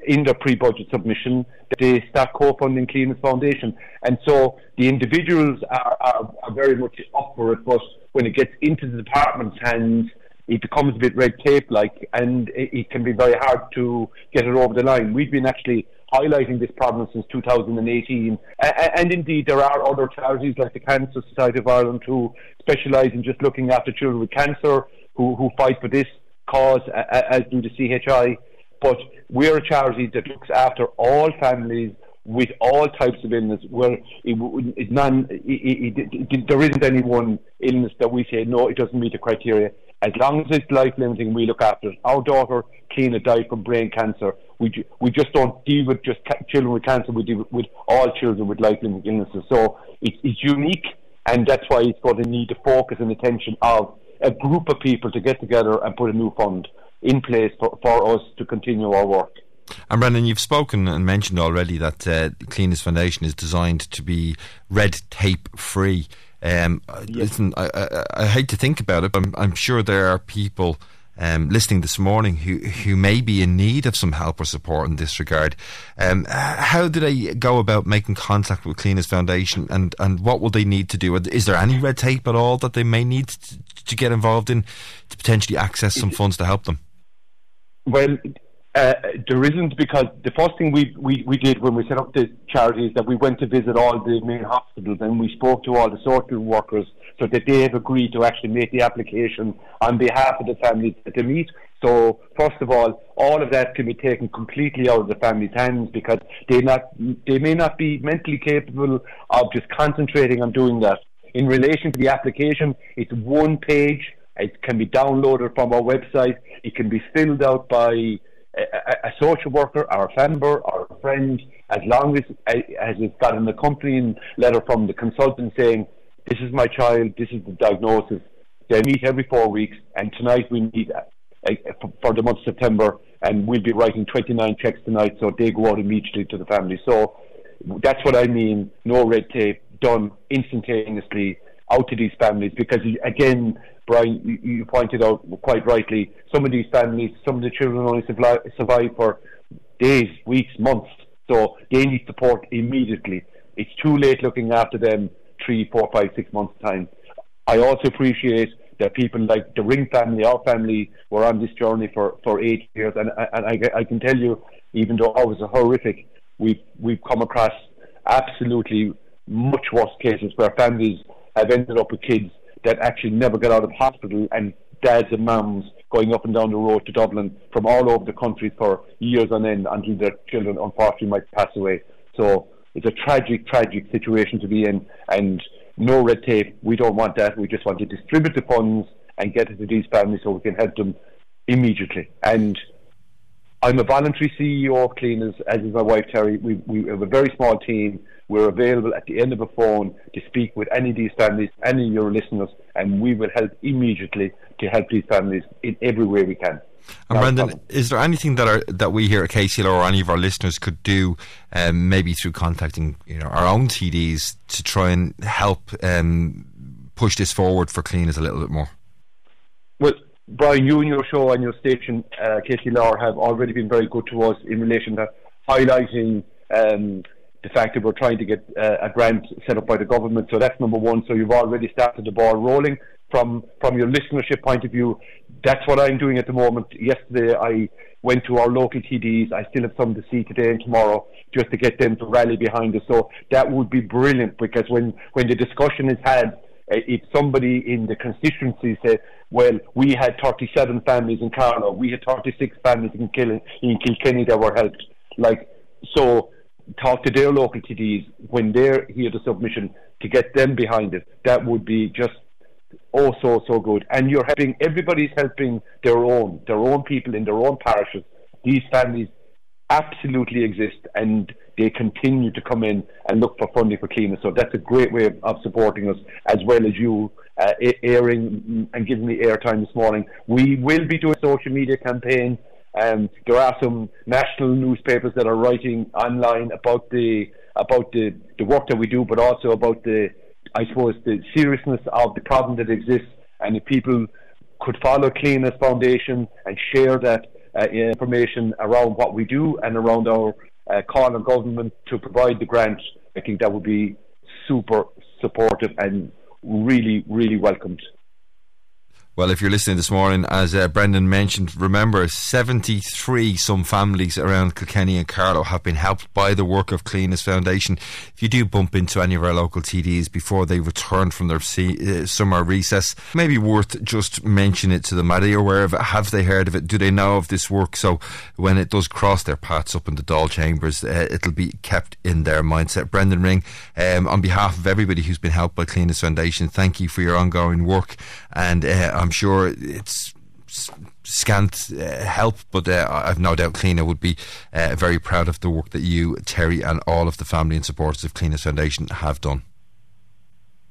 in the pre-budget submission that they start co-funding Cliona's Foundation. And so the individuals are, are, are very much up for it, but when it gets into the department's hands, it becomes a bit red tape like, and it, it, can be very hard to get it over the line. We've been actually highlighting this problem since 2018. And indeed, there are other charities like the Cancer Society of Ireland who specialise in just looking after children with cancer, who, who fight for this cause, as do the CHI. But we're a charity that looks after all families with all types of illness, where it, it non, it, there isn't any one illness that we say no, it doesn't meet the criteria. As long as it's life limiting, we look after it. Our daughter, Cliona, died from brain cancer. We, we just don't deal with just children with cancer, we deal with, all children with life limiting illnesses. So it's, it's unique, and that's why it's going to need the focus and attention of a group of people to get together and put a new fund in place for, for us to continue our work. And Brendan, you've spoken and mentioned already that uh, Cliona's Foundation is designed to be red tape free. Um, Listen, I, I, I, hate to think about it, but I'm, I'm sure there are people um, listening this morning who, who may be in need of some help or support in this regard. Um, how do they go about making contact with Cliona's Foundation and, and what will they need to do? Is there any red tape at all that they may need to, to get involved in to potentially access some funds to help them? Well, uh, there isn't because the first thing we, we, we did when we set up the charity is that we went to visit all the main hospitals and we spoke to all the social workers so that they have agreed to actually make the application on behalf of the families that they meet. So first of all, all of that can be taken completely out of the family's hands because they not they may not be mentally capable of just concentrating on doing that. In relation to the application, it's one page. It can be downloaded from our website. It can be filled out by a, a, social worker or a member or a friend, as long as, as it's got an accompanying letter from the consultant saying, this is my child, this is the diagnosis. They meet every four weeks, and tonight we meet uh, uh, for the month of September, and we'll be writing 29 checks tonight, so they go out immediately to the family. So that's what I mean, no red tape, done instantaneously out to these families, because again, Brian, you pointed out quite rightly, some of these families, some of the children only survive for days, weeks, months. So they need support immediately. It's too late looking after them three, four, five, six months' time. I also appreciate that people like the Ring family, our family, were on this journey for, for eight years, and, and I, I can tell you, even though I was horrific, we've we've come across absolutely much worse cases where families have ended up with kids that actually never get out of hospital and dads and mums going up and down the road to Dublin from all over the country for years on end until their children unfortunately might pass away. So it's a tragic, tragic situation to be in and no red tape. We don't want that. We just want to distribute the funds and get it to these families so we can help them immediately. And I'm a voluntary CEO of Cliona's, as is my wife Terry. We, we have a very small team we're available at the end of a phone to speak with any of these families, any of your listeners, and we will help immediately to help these families in every way we can. And Brendan, is there anything that are, that we here at KCLR or any of our listeners could do, um, maybe through contacting you know our own TDs to try and help um, push this forward for Cliona's a little bit more? Well, Brian, you and your show and your station, uh, KCLR, have already been very good to us in relation to highlighting um, the fact that we're trying to get uh, a grant set up by the government. So that's number one. So you've already started the ball rolling from from your listenership point of view. That's what I'm doing at the moment. Yesterday I went to our local TDs. I still have some to see today and tomorrow just to get them to rally behind us. So that would be brilliant because when when the discussion is had, uh, if somebody in the constituency said, well, we had 37 families in Carlow, we had 36 families in, Kill- in Kilkenny that were helped. Like, so talk to their local TDs when they're here the submission to get them behind it. That would be just oh so so good. And you're helping everybody's helping their own, their own people in their own parishes. These families absolutely exist and they continue to come in and look for funding for Cliona's. So that's a great way of, of supporting us as well as you uh, airing and giving me airtime this morning. We will be doing a social media campaign um, there are some national newspapers that are writing online about the about the, the work that we do, but also about the I suppose the seriousness of the problem that exists, and if people could follow Cliona's Foundation and share that uh, information around what we do and around our uh, call on government to provide the grant, I think that would be super supportive and really, really welcomed. Well, if you're listening this morning, as uh, Brendan mentioned, remember 73 some families around Kilkenny and Carlow have been helped by the work of Cliona's Foundation. If you do bump into any of our local TDs before they return from their uh, summer recess, maybe worth just mention it to them. Are they aware of it? Have they heard of it? Do they know of this work? So when it does cross their paths up in the Dáil chambers, uh, it'll be kept in their mindset. Brendan Ring, um, on behalf of everybody who's been helped by Cliona's Foundation, thank you for your ongoing work and uh, I'm sure it's scant uh, help, but uh, I've no doubt Cliona would be uh, very proud of the work that you, Terry, and all of the family and supporters of Cliona's Foundation have done.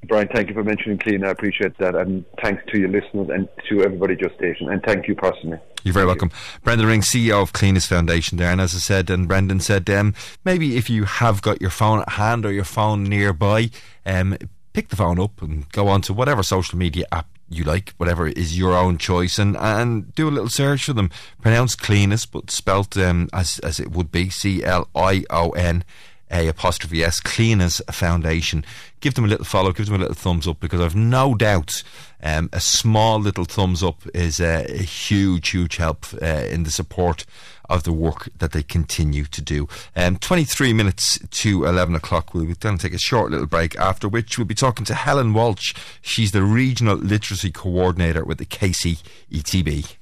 Brian, thank you for mentioning Cliona. I appreciate that. And thanks to your listeners and to everybody just station. And thank you personally. You're very welcome. Brendan Ring, CEO of Cliona's Foundation there. And as I said, and Brendan said, um, maybe if you have got your phone at hand or your phone nearby, um, pick the phone up and go on to whatever social media app you like, whatever is your own choice, and and do a little search for them. Pronounce Cliona's, but spelt um, as as it would be C L I O N a apostrophe S, Cliona's Foundation. Give them a little follow, give them a little thumbs up because I've no doubt um, a small little thumbs up is a, a huge, huge help uh, in the support of the work that they continue to do. Um, 23 minutes to 11 o'clock. We'll then take a short little break, after which we'll be talking to Helen Walsh. She's the Regional Literacy Coordinator with the KCETB.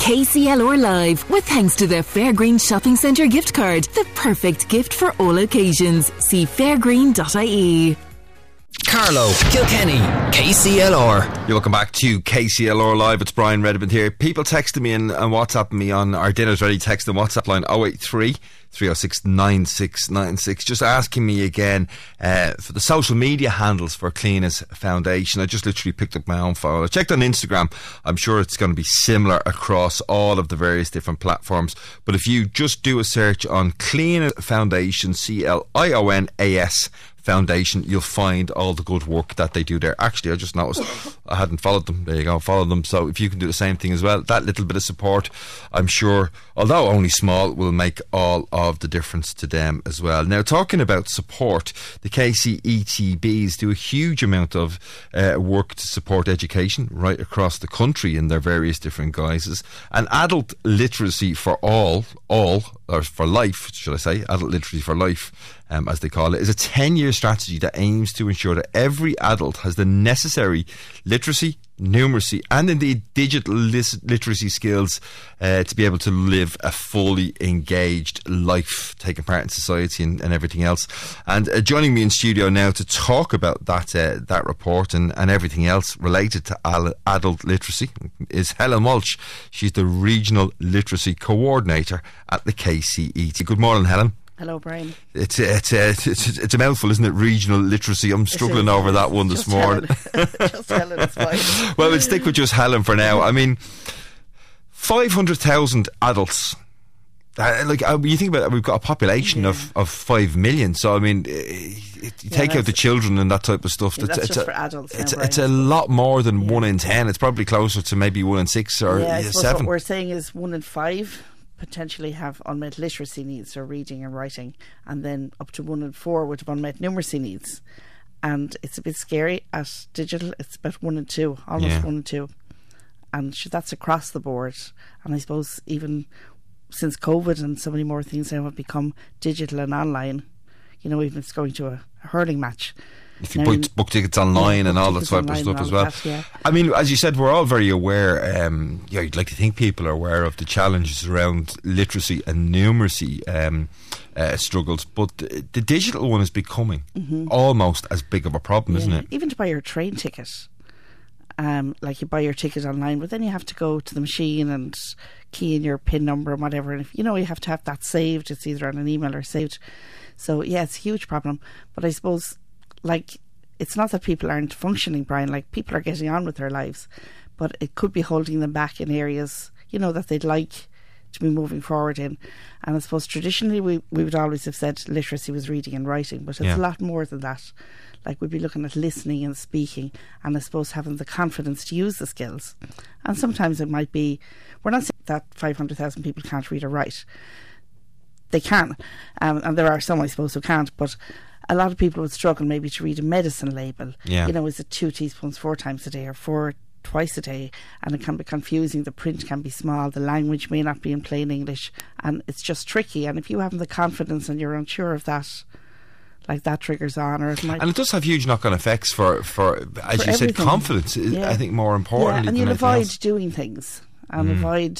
KCLR Live, with thanks to the Fairgreen Shopping Centre gift card, the perfect gift for all occasions. See fairgreen.ie. Carlow, Kilkenny, KCLR. You're welcome back to KCLR Live. It's Brian Redmond here. People texting me and, and WhatsApping me on our Dinner's Ready text and WhatsApp line 083 306 9696. Just asking me again uh, for the social media handles for Cliona's Foundation. I just literally picked up my own phone. I checked on Instagram. I'm sure it's going to be similar across all of the various different platforms. But if you just do a search on Cliona Foundation, C L I O N A S Foundation, you'll find all the good work that they do there. Actually, I just noticed I hadn't followed them. There you go, follow them. So if you can do the same thing as well, that little bit of support, I'm sure, although only small, will make all of the difference to them as well. Now, talking about support, the KCETBs do a huge amount of uh, work to support education right across the country in their various different guises. And adult literacy for all, all, or for life, should I say, adult literacy for life um, as they call it, is a 10 year strategy that aims to ensure that every adult has the necessary literacy, numeracy, and indeed digital literacy skills uh, to be able to live a fully engaged life, taking part in society and, and everything else. And uh, joining me in studio now to talk about that uh, that report and, and everything else related to adult literacy is Helen Walsh. She's the Regional Literacy Coordinator at the KCET. Good morning, Helen. Hello, Brian. It's a, it's, it's, it's a mouthful, isn't it? Regional literacy. I'm struggling over that one this morning. Helen. just Helen, it's fine. well, we'll stick with just Helen for now. I mean, 500,000 adults. Uh, like uh, you think about it, we've got a population Yeah. of, of five million. So I mean, uh, you take out the children and that type of stuff. Yeah, it's, that's it's just a, for adults It's, Brian. it's a lot more than one in ten. It's probably closer to maybe one in six or yeah, seven. what we're saying is one in five potentially have unmet literacy needs, so reading and writing, and then up to one in four would have unmet numeracy needs. And it's a bit scary at digital. It's about one in two, almost Yeah. one in two, and that's across the board. And I suppose even since COVID and so many more things now have become digital and online. You know, even if it's going to a, a hurling match. If you book, book tickets online yeah, and all that type of stuff as well. that, yeah. I mean, as you said, we're all very aware. Um, yeah, you'd like to think people are aware of the challenges around literacy and numeracy um, uh, struggles, but the, the digital one is becoming almost as big of a problem, isn't Mm-hmm. It? Even to buy your train ticket. Um, like you buy your ticket online, but then you have to go to the machine and key in your PIN number and whatever. And if you know you have to have that saved, it's either on an email or saved. So yeah, it's a huge problem. But I suppose, like, it's not that people aren't functioning, Brian. Like people are getting on with their lives, but it could be holding them back in areas, you know, that they'd like to be moving forward in. And I suppose traditionally we, we would always have said literacy was reading and writing, but it's Yeah. a lot more than that. Like we'd be looking at listening and speaking, and I suppose having the confidence to use the skills. And sometimes it might be, we're not saying that 500,000 people can't read or write. They can, um, and there are some, I suppose, who can't, but a lot of people would struggle maybe to read a medicine label. Yeah. You know, is it two teaspoons four times a day or four twice a day? And it can be confusing. The print can be small, the language may not be in plain English, and it's just tricky. And if you haven't the confidence and you're unsure of that, like that triggers on, or it might. And it does have huge knock-on effects for, for as For you said, confidence. is, Yeah. I think more importantly yeah, and you'll avoid else. doing things and Mm. avoid,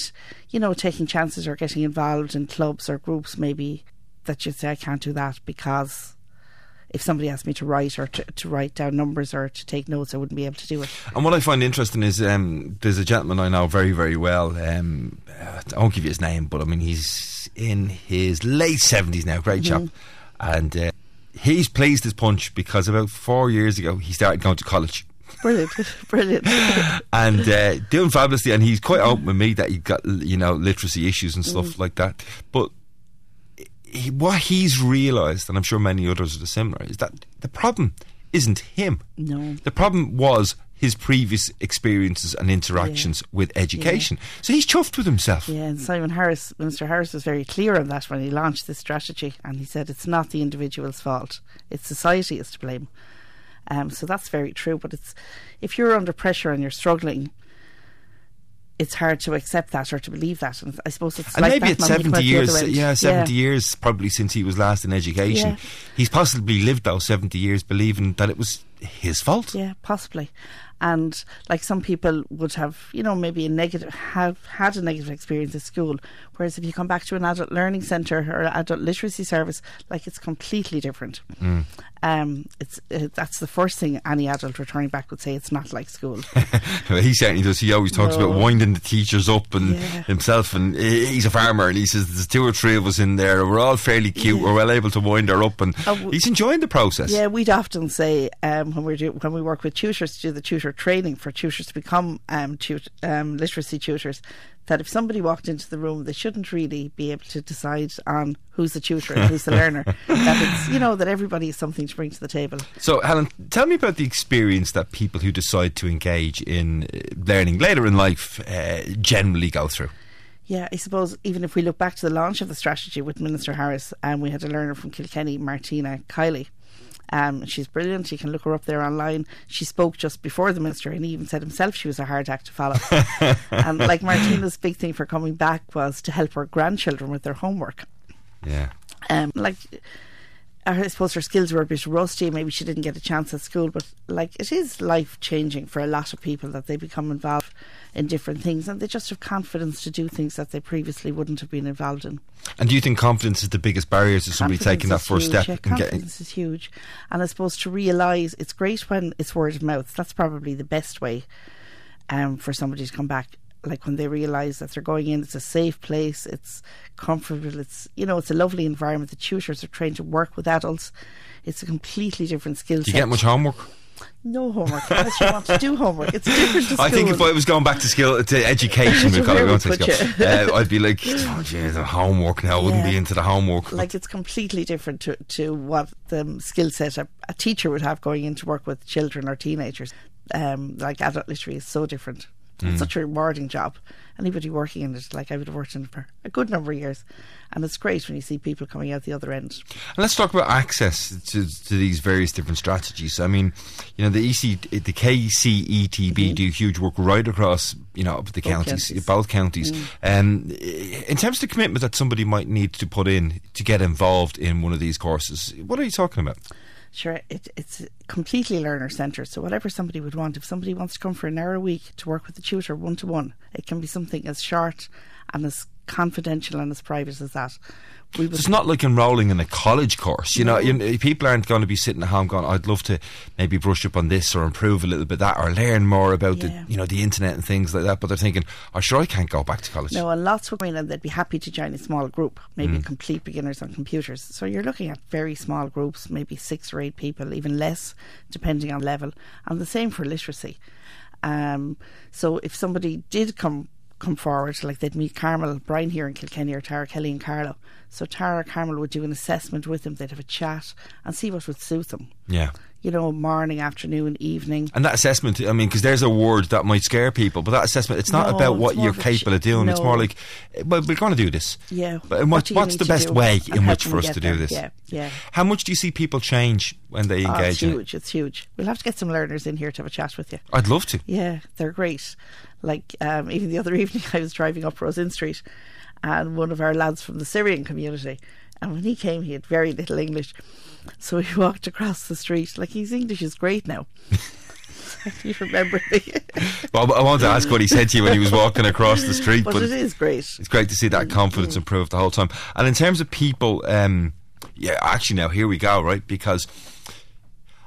you know, taking chances or getting involved in clubs or groups maybe that you'd say I can't do that because if somebody asked me to write or to, to write down numbers or to take notes, I wouldn't be able to do it. And what I find interesting is um, there's a gentleman I know very, very well. Um, I won't give you his name, but I mean, he's in his late 70s now, great chap. Mhm. And uh, he's pleased his punch because about four years ago he started going to college. Brilliant, brilliant. and uh, doing fabulously. And he's quite open with me that he got you know literacy issues and stuff Mm. like that. But he, what he's realised, and I'm sure many others are similar, is that the problem isn't him. No. The problem was his previous experiences and interactions with education. So he's chuffed with himself. Yeah, and Simon Harris, Minister Harris, was very clear on that when he launched this strategy, and he said it's not the individual's fault; it's society is to blame. Um, so that's very true. But it's if you're under pressure and you're struggling, it's hard to accept that or to believe that. And I suppose it's And like maybe that at now when you come 70 years, other end. yeah, 70 years probably since he was last in education. Yeah. He's possibly lived those 70 years believing that it was his fault. Yeah, possibly. And like some people would have, you know, maybe a negative have had a negative experience at school. Whereas if you come back to an adult learning centre or adult literacy service, like it's completely different. Mm. Um, it's uh, that's the first thing any adult returning back would say. It's not like school. Well, he certainly does. He always talks No. about winding the teachers up and Yeah. himself. And he's a farmer, and he says there's two or three of us in there. We're all fairly cute. Yeah. We're well able to wind her up, and Uh, he's enjoying the process. Yeah, we'd often say um, when we do when we work with tutors to do the tutor training for tutors to become um, tut- um, literacy tutors, that if somebody walked into the room, they shouldn't really be able to decide on who's the tutor and who's the learner. That it's you know that everybody has something to bring to the table. So, Helen, tell me about the experience that people who decide to engage in uh, learning later in life uh, generally go through. Yeah, I suppose even if we look back to the launch of the strategy with Minister Harris, um, we had a learner from Kilkenny, Martina Kiley. Um, she's brilliant. You can look her up there online. She spoke just before the minister, and he even said himself she was a hard act to follow. and like Martina's big thing for coming back was to help her grandchildren with their homework. Yeah. Um, like I suppose her skills were a bit rusty. Maybe she didn't get a chance at school, but like it is life changing for a lot of people that they become involved in different things, and they just have confidence to do things that they previously wouldn't have been involved in. And do you think confidence is the biggest barrier to somebody Confidence taking that first huge, step yeah, and getting? confidence is huge, and I suppose to realise it's great when it's word of mouth. That's probably the best way um, for somebody to come back. Like when they realise that they're going in, it's a safe place, it's comfortable, it's you know, it's a lovely environment. The tutors are trained to work with adults. It's a completely different skill set. Do you get much homework? No homework unless you want to do homework. It's different to school. I think if I was going back to skill to education, So because I where won't would say put skill, you? uh, I'd be like, oh, gee, the homework now. I wouldn't Yeah. be into the homework. like it's completely different to, to what the skill set a, a teacher would have going in to work with children or teenagers. Um, like adult literacy is so different. Mm. It's such a rewarding job. Anybody working in it, like I would have worked in it for a good number of years, and it's great when you see people coming out the other end. And let's talk about access to, to these various different strategies. I mean, you know, the EC, the KCETB do huge work right across, you know, the Both counties, counties. both counties. Um, in terms of the commitment that somebody might need to put in to get involved in one of these courses, what are you talking about? Sure, it, it's completely learner centred. So whatever somebody would want, if somebody wants to come for an hour a week to work with the tutor one to one, it can be something as short and as confidential and as private as that. So it's not like enrolling in a college course. You know, you know, people aren't going to be sitting at home going, "I'd love to maybe brush up on this or improve a little bit that or learn more about Yeah. the you know the internet and things like that." But they're thinking, "Oh, sure, I can't go back to college." No, and lots in and they'd be happy to join a small group, maybe Mm. complete beginners on computers. So you're looking at very small groups, maybe six or eight people, even less, depending on level. And the same for literacy. Um, so if somebody did come come forward, like they'd meet Carmel Brian here in Kilkenny or Tara Kelly and Carlow. So Tara Carmel would do an assessment with them, they'd have a chat and see what would suit them. Yeah. You know, morning, afternoon, evening. And that assessment, I mean, because there's a word that might scare people, but that assessment, it's not No, about what you're capable of doing. It's more like, eh, well, we're going to do this. Yeah. But and what, what's the best way in which for us to do this? Yeah, yeah. How much do you see people change when they Oh, engage it's in it? huge. It's huge. We'll have to get some learners in here to have a chat with you. I'd love to. Yeah, they're great. Like um, even the other evening, I was driving up Rose Inn Street, and one of our lads from the Syrian community, and when he came, he had very little English, so he walked across the street. Like his English is great now. you remember me, Well, I wanted to ask what he said to you when he was walking across the street. but it is great. It's great to see that confidence improve the whole time. And in terms of people, um, yeah, actually, now here we go, right? Because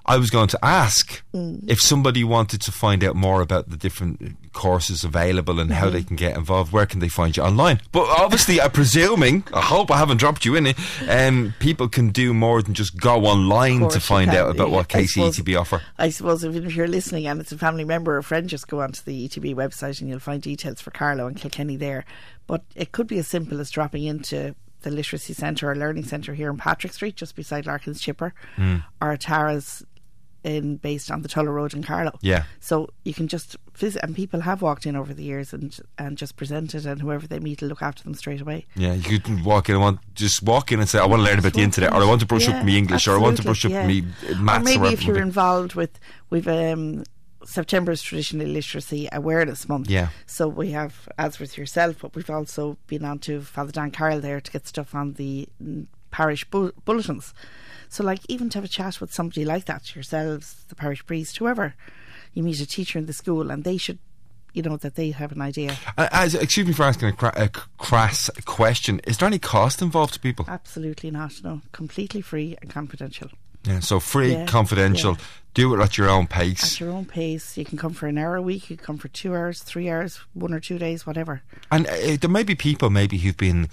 I was going to ask Mm. if somebody wanted to find out more about the different courses available and how Mhm. they can get involved. Where can they find you online? But obviously, I'm presuming, I hope I haven't dropped you in it. Um, people can do more than just go online to find out about what KCETB offer. I suppose if, if you're listening and it's a family member or a friend, just go onto the ETB website and you'll find details for Carlow and Kilkenny there. But it could be as simple as dropping into the Literacy Centre or Learning Centre here in Patrick Street, just beside Larkin's Chipper, Mm. or Tara's in based on the Tulla Road in Carlow. Yeah. So you can just visit, and people have walked in over the years and and just presented, and whoever they meet will look after them straight away. Yeah, you could walk in and want just walk in and say, "I want to learn about the internet," or "I want to brush Yeah, up my English," or "I want to brush up absolutely, me maths." Or maybe whatever if you're involved with we've um, September's traditional literacy awareness month. Yeah. So we have as with yourself, but we've also been on to Father Dan Carroll there to get stuff on the mm, parish bu- bulletins. So like even to have a chat with somebody like that, yourselves, the parish priest, whoever, you meet a teacher in the school and they should. You know that they have an idea. Uh, As, excuse me for asking a, cra- a crass question. Is there any cost involved to people? Absolutely not. No, completely free and confidential. Yeah, so free, Yeah, confidential. yeah. Do it at your own pace. At your own pace. You can come for an hour a week. You can come for two hours, three hours, one or two days, whatever. And uh, there may be people maybe who've been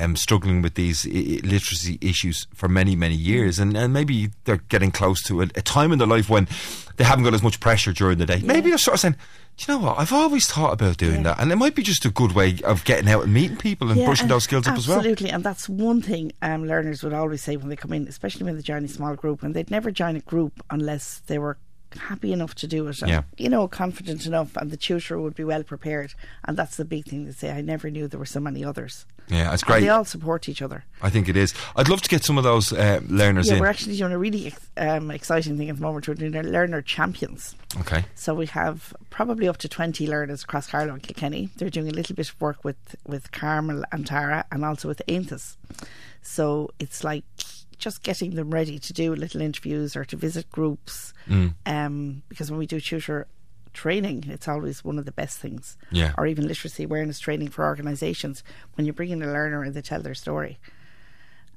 um, struggling with these I- literacy issues for many, many years, and, and maybe they're getting close to a, a time in their life when they haven't got as much pressure during the day. Maybe they're sort of saying, "Do you know what? I've always thought about doing that, and it might be just a good way of getting out and meeting people and Yeah, brushing those skills up as well." Absolutely, and that's one thing um, learners would always say when they come in, especially when they join a small group, and they'd never join a group unless they were happy enough to do it, and, Yeah. you know, confident enough, and the tutor would be well prepared. And that's the big thing to say. I never knew there were so many others. Yeah, it's And great. they all support each other. I think it is. I'd love to get some of those uh, learners yeah, in. we're actually doing a really ex- um, exciting thing at the moment. We're doing learner champions. Okay. So we have probably up to 20 learners across Carlow and Kilkenny. They're doing a little bit of work with, with Carmel and Tara and also with Ainthus. So it's like just getting them ready to do little interviews or to visit groups. Mm. Um, because when we do tutor training, it's always one of the best things. Yeah. Or even literacy awareness training for organisations. When you bring in a learner and they tell their story.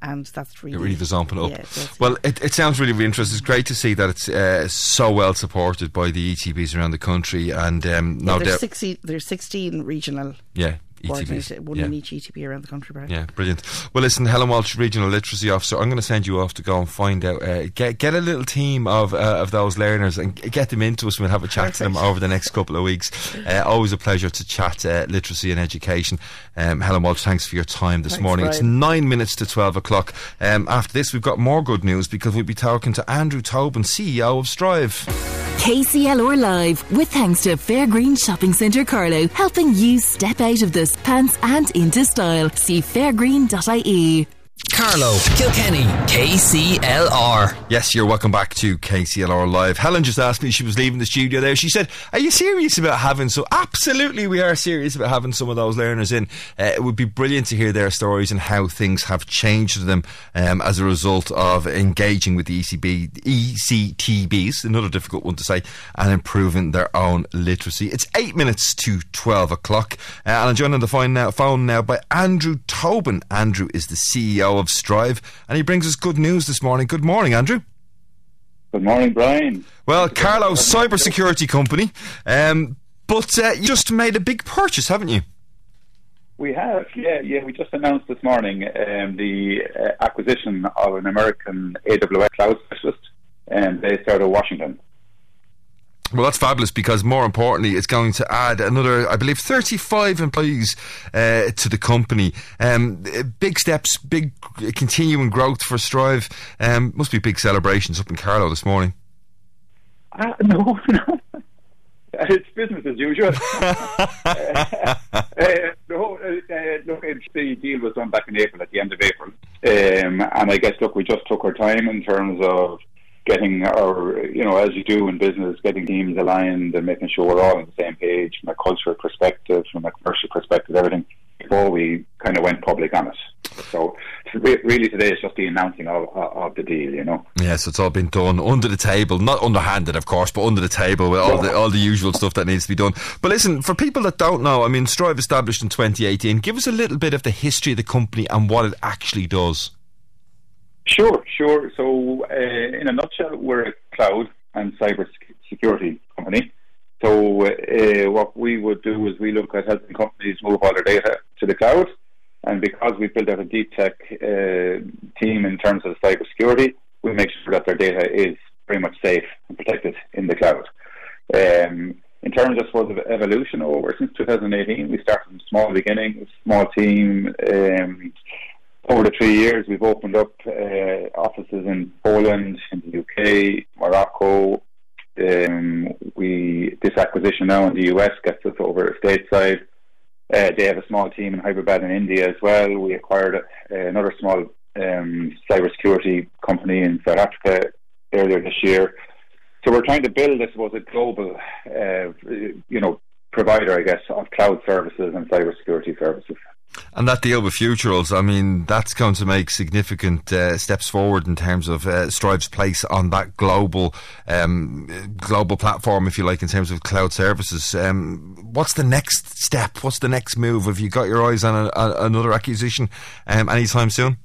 And that's really. It really does open up. Yeah, it does. Well, it, it sounds really, really interesting. It's great to see that it's uh, so well supported by the ETBs around the country, and um, Yeah, no doubt, 16, there's 16 regional yeah, ETBs, one yeah. in each ETB around the country. Brian. Yeah, brilliant. Well, listen, Helen Walsh, Regional Literacy Officer, I'm going to send you off to go and find out, uh, get get a little team of uh, of those learners and get them into us and we'll have a chat to them over the next couple of weeks. Uh, always a pleasure to chat uh, literacy and education. Um, Helen Walsh, thanks for your time this Thanks, morning. It's nine minutes to 12 o'clock. Um, after this, we've got more good news because we'll be talking to Andrew Tobin, CEO of Stryve. KCLR Live, with thanks to Fairgreen Shopping Centre Carlow, helping you step out of the pants and into style. See fairgreen.ie. Carlow, Kilkenny, KCLR. Yes, you're welcome back to KCLR Live. Helen just asked me, she was leaving the studio there. She said, Are you serious about having so? Absolutely, we are serious about having some of those learners in. Uh, it would be brilliant to hear their stories and how things have changed them um, as a result of engaging with the ECB, ECTBs, another difficult one to say, and improving their own literacy. It's eight minutes to 12 o'clock. Uh, and I'm joined on the phone now, phone now by Andrew Tobin. Andrew is the CEO of Stryve, and he brings us good news this morning. Good morning, Andrew. Good morning, Brian. Well, Carlow cybersecurity company, um, but uh, you just made a big purchase, haven't you? We have, yeah, yeah. We just announced this morning um, the uh, acquisition of an American AWS cloud specialist um, based out of Washington. Well, that's fabulous because more importantly, it's going to add another, I believe, 35 employees uh, to the company. Um, uh, big steps, big uh, continuing growth for Stryve. Um, must be big celebrations up in Carlow this morning. Uh, no, no. It's business as usual. uh, no, uh, uh, look, the deal was done back in April, at the end of April. Um, and I guess, look, we just took our time in terms of getting our, you know, as you do in business, getting teams aligned and making sure we're all on the same page from a cultural perspective, from a commercial perspective, everything, before we kind of went public on it. So really today is just the announcing of, of, the deal, you know. Yes, it's all been done under the table, not underhanded, of course, but under the table with all the all the usual stuff that needs to be done. But listen, for people that don't know, I mean, Stryve established in 2018. Give us a little bit of the history of the company and what it actually does. Sure, sure. So, uh, in a nutshell, we're a cloud and cyber security company. So, uh, what we would do is we look at helping companies move all their data to the cloud. And because we built out a deep tech uh, team in terms of cyber security, we make sure that their data is very much safe and protected in the cloud. Um, in terms of sort evolution over since 2018, we started from small beginnings, small team. Um, over the three years, we've opened up uh, offices in Poland, in the UK, Morocco. Um, we this acquisition now in the US gets us over stateside. Uh, they have a small team in Hyderabad in India as well. We acquired uh, another small um, cybersecurity company in South Africa earlier this year. So we're trying to build, I suppose, a global, uh, you know, provider, I guess, of cloud services and cybersecurity services. And that deal with Futuralis, I mean, that's going to make significant uh, steps forward in terms of uh, Stryve's place on that global um, global platform, if you like, in terms of cloud services. Um, what's the next step? What's the next move? Have you got your eyes on a, a, another acquisition um, anytime soon?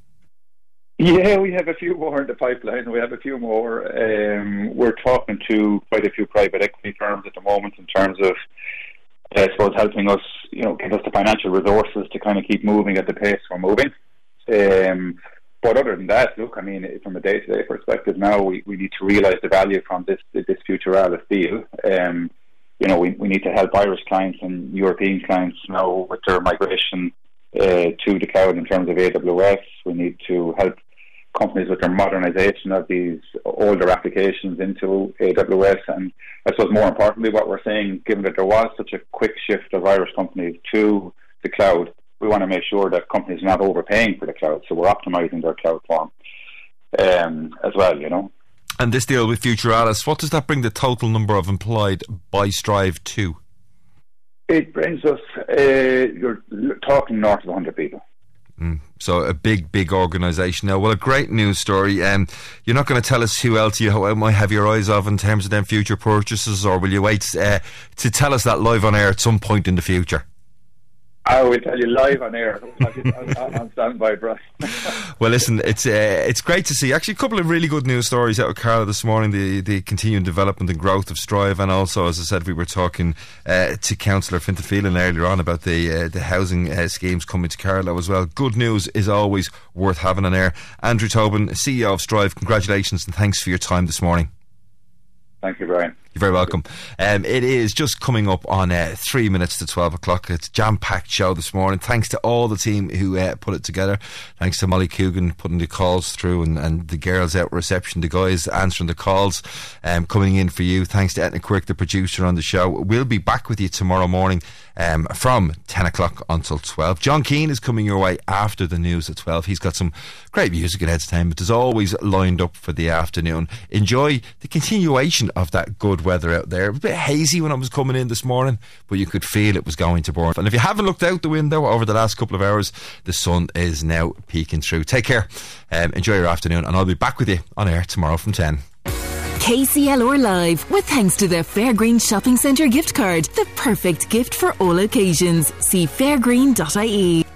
Yeah, we have a few more in the pipeline. We have a few more. Um, we're talking to quite a few private equity firms at the moment in terms of, I suppose, helping us, you know, give us the financial resources to kind of keep moving at the pace we're moving. Um, but other than that, look, I mean, from a day-to-day perspective, now we, we need to realise the value from this this Futuralis deal. Um, you know, we, we need to help Irish clients and European clients now with their migration uh, to the cloud in terms of AWS. We need to help companies with their modernization of these older applications into AWS. And I suppose more importantly, what we're saying, given that there was such a quick shift of Irish companies to the cloud, we want to make sure that companies are not overpaying for the cloud. So we're optimizing their cloud form um, as well, you know. And this deal with Future Futuralis, what does that bring the total number of employed by Stryve to? It brings us, uh, you're talking north of 100 people. Mm. So a big, big organisation now. Well, a great news story. Um, you're not going to tell us who else you might have your eyes of in terms of them future purchases, or will you wait uh, to tell us that live on air at some point in the future? I will tell you live on air. on standby, Brian. well, listen, it's uh, it's great to see. Actually, a couple of really good news stories out of Carlow this morning. The the continuing development and growth of Stryve, and also, as I said, we were talking uh, to Councillor Fintan Phelan earlier on about the uh, the housing uh, schemes coming to Carlow as well. Good news is always worth having on air. Andrew Tobin, CEO of Stryve, congratulations and thanks for your time this morning. Thank you, Brian. You're very welcome. Um, it is just coming up on uh, three minutes to 12 o'clock. It's jam packed show this morning. Thanks to all the team who uh, put it together. Thanks to Molly Coogan putting the calls through and, and the girls out reception, the guys answering the calls um, coming in for you. Thanks to Etna Quirk, the producer on the show. We'll be back with you tomorrow morning um, from 10 o'clock until 12. John Keane is coming your way after the news at 12. He's got some great music and entertainment as always lined up for the afternoon. Enjoy the continuation of that good weather out there. A bit hazy when I was coming in this morning, but you could feel it was going to burn. And if you haven't looked out the window over the last couple of hours, the sun is now peeking through. Take care, um, enjoy your afternoon, and I'll be back with you on air tomorrow from 10. KCLR Live, with thanks to the Fairgreen Shopping Centre gift card, the perfect gift for all occasions. See fairgreen.ie.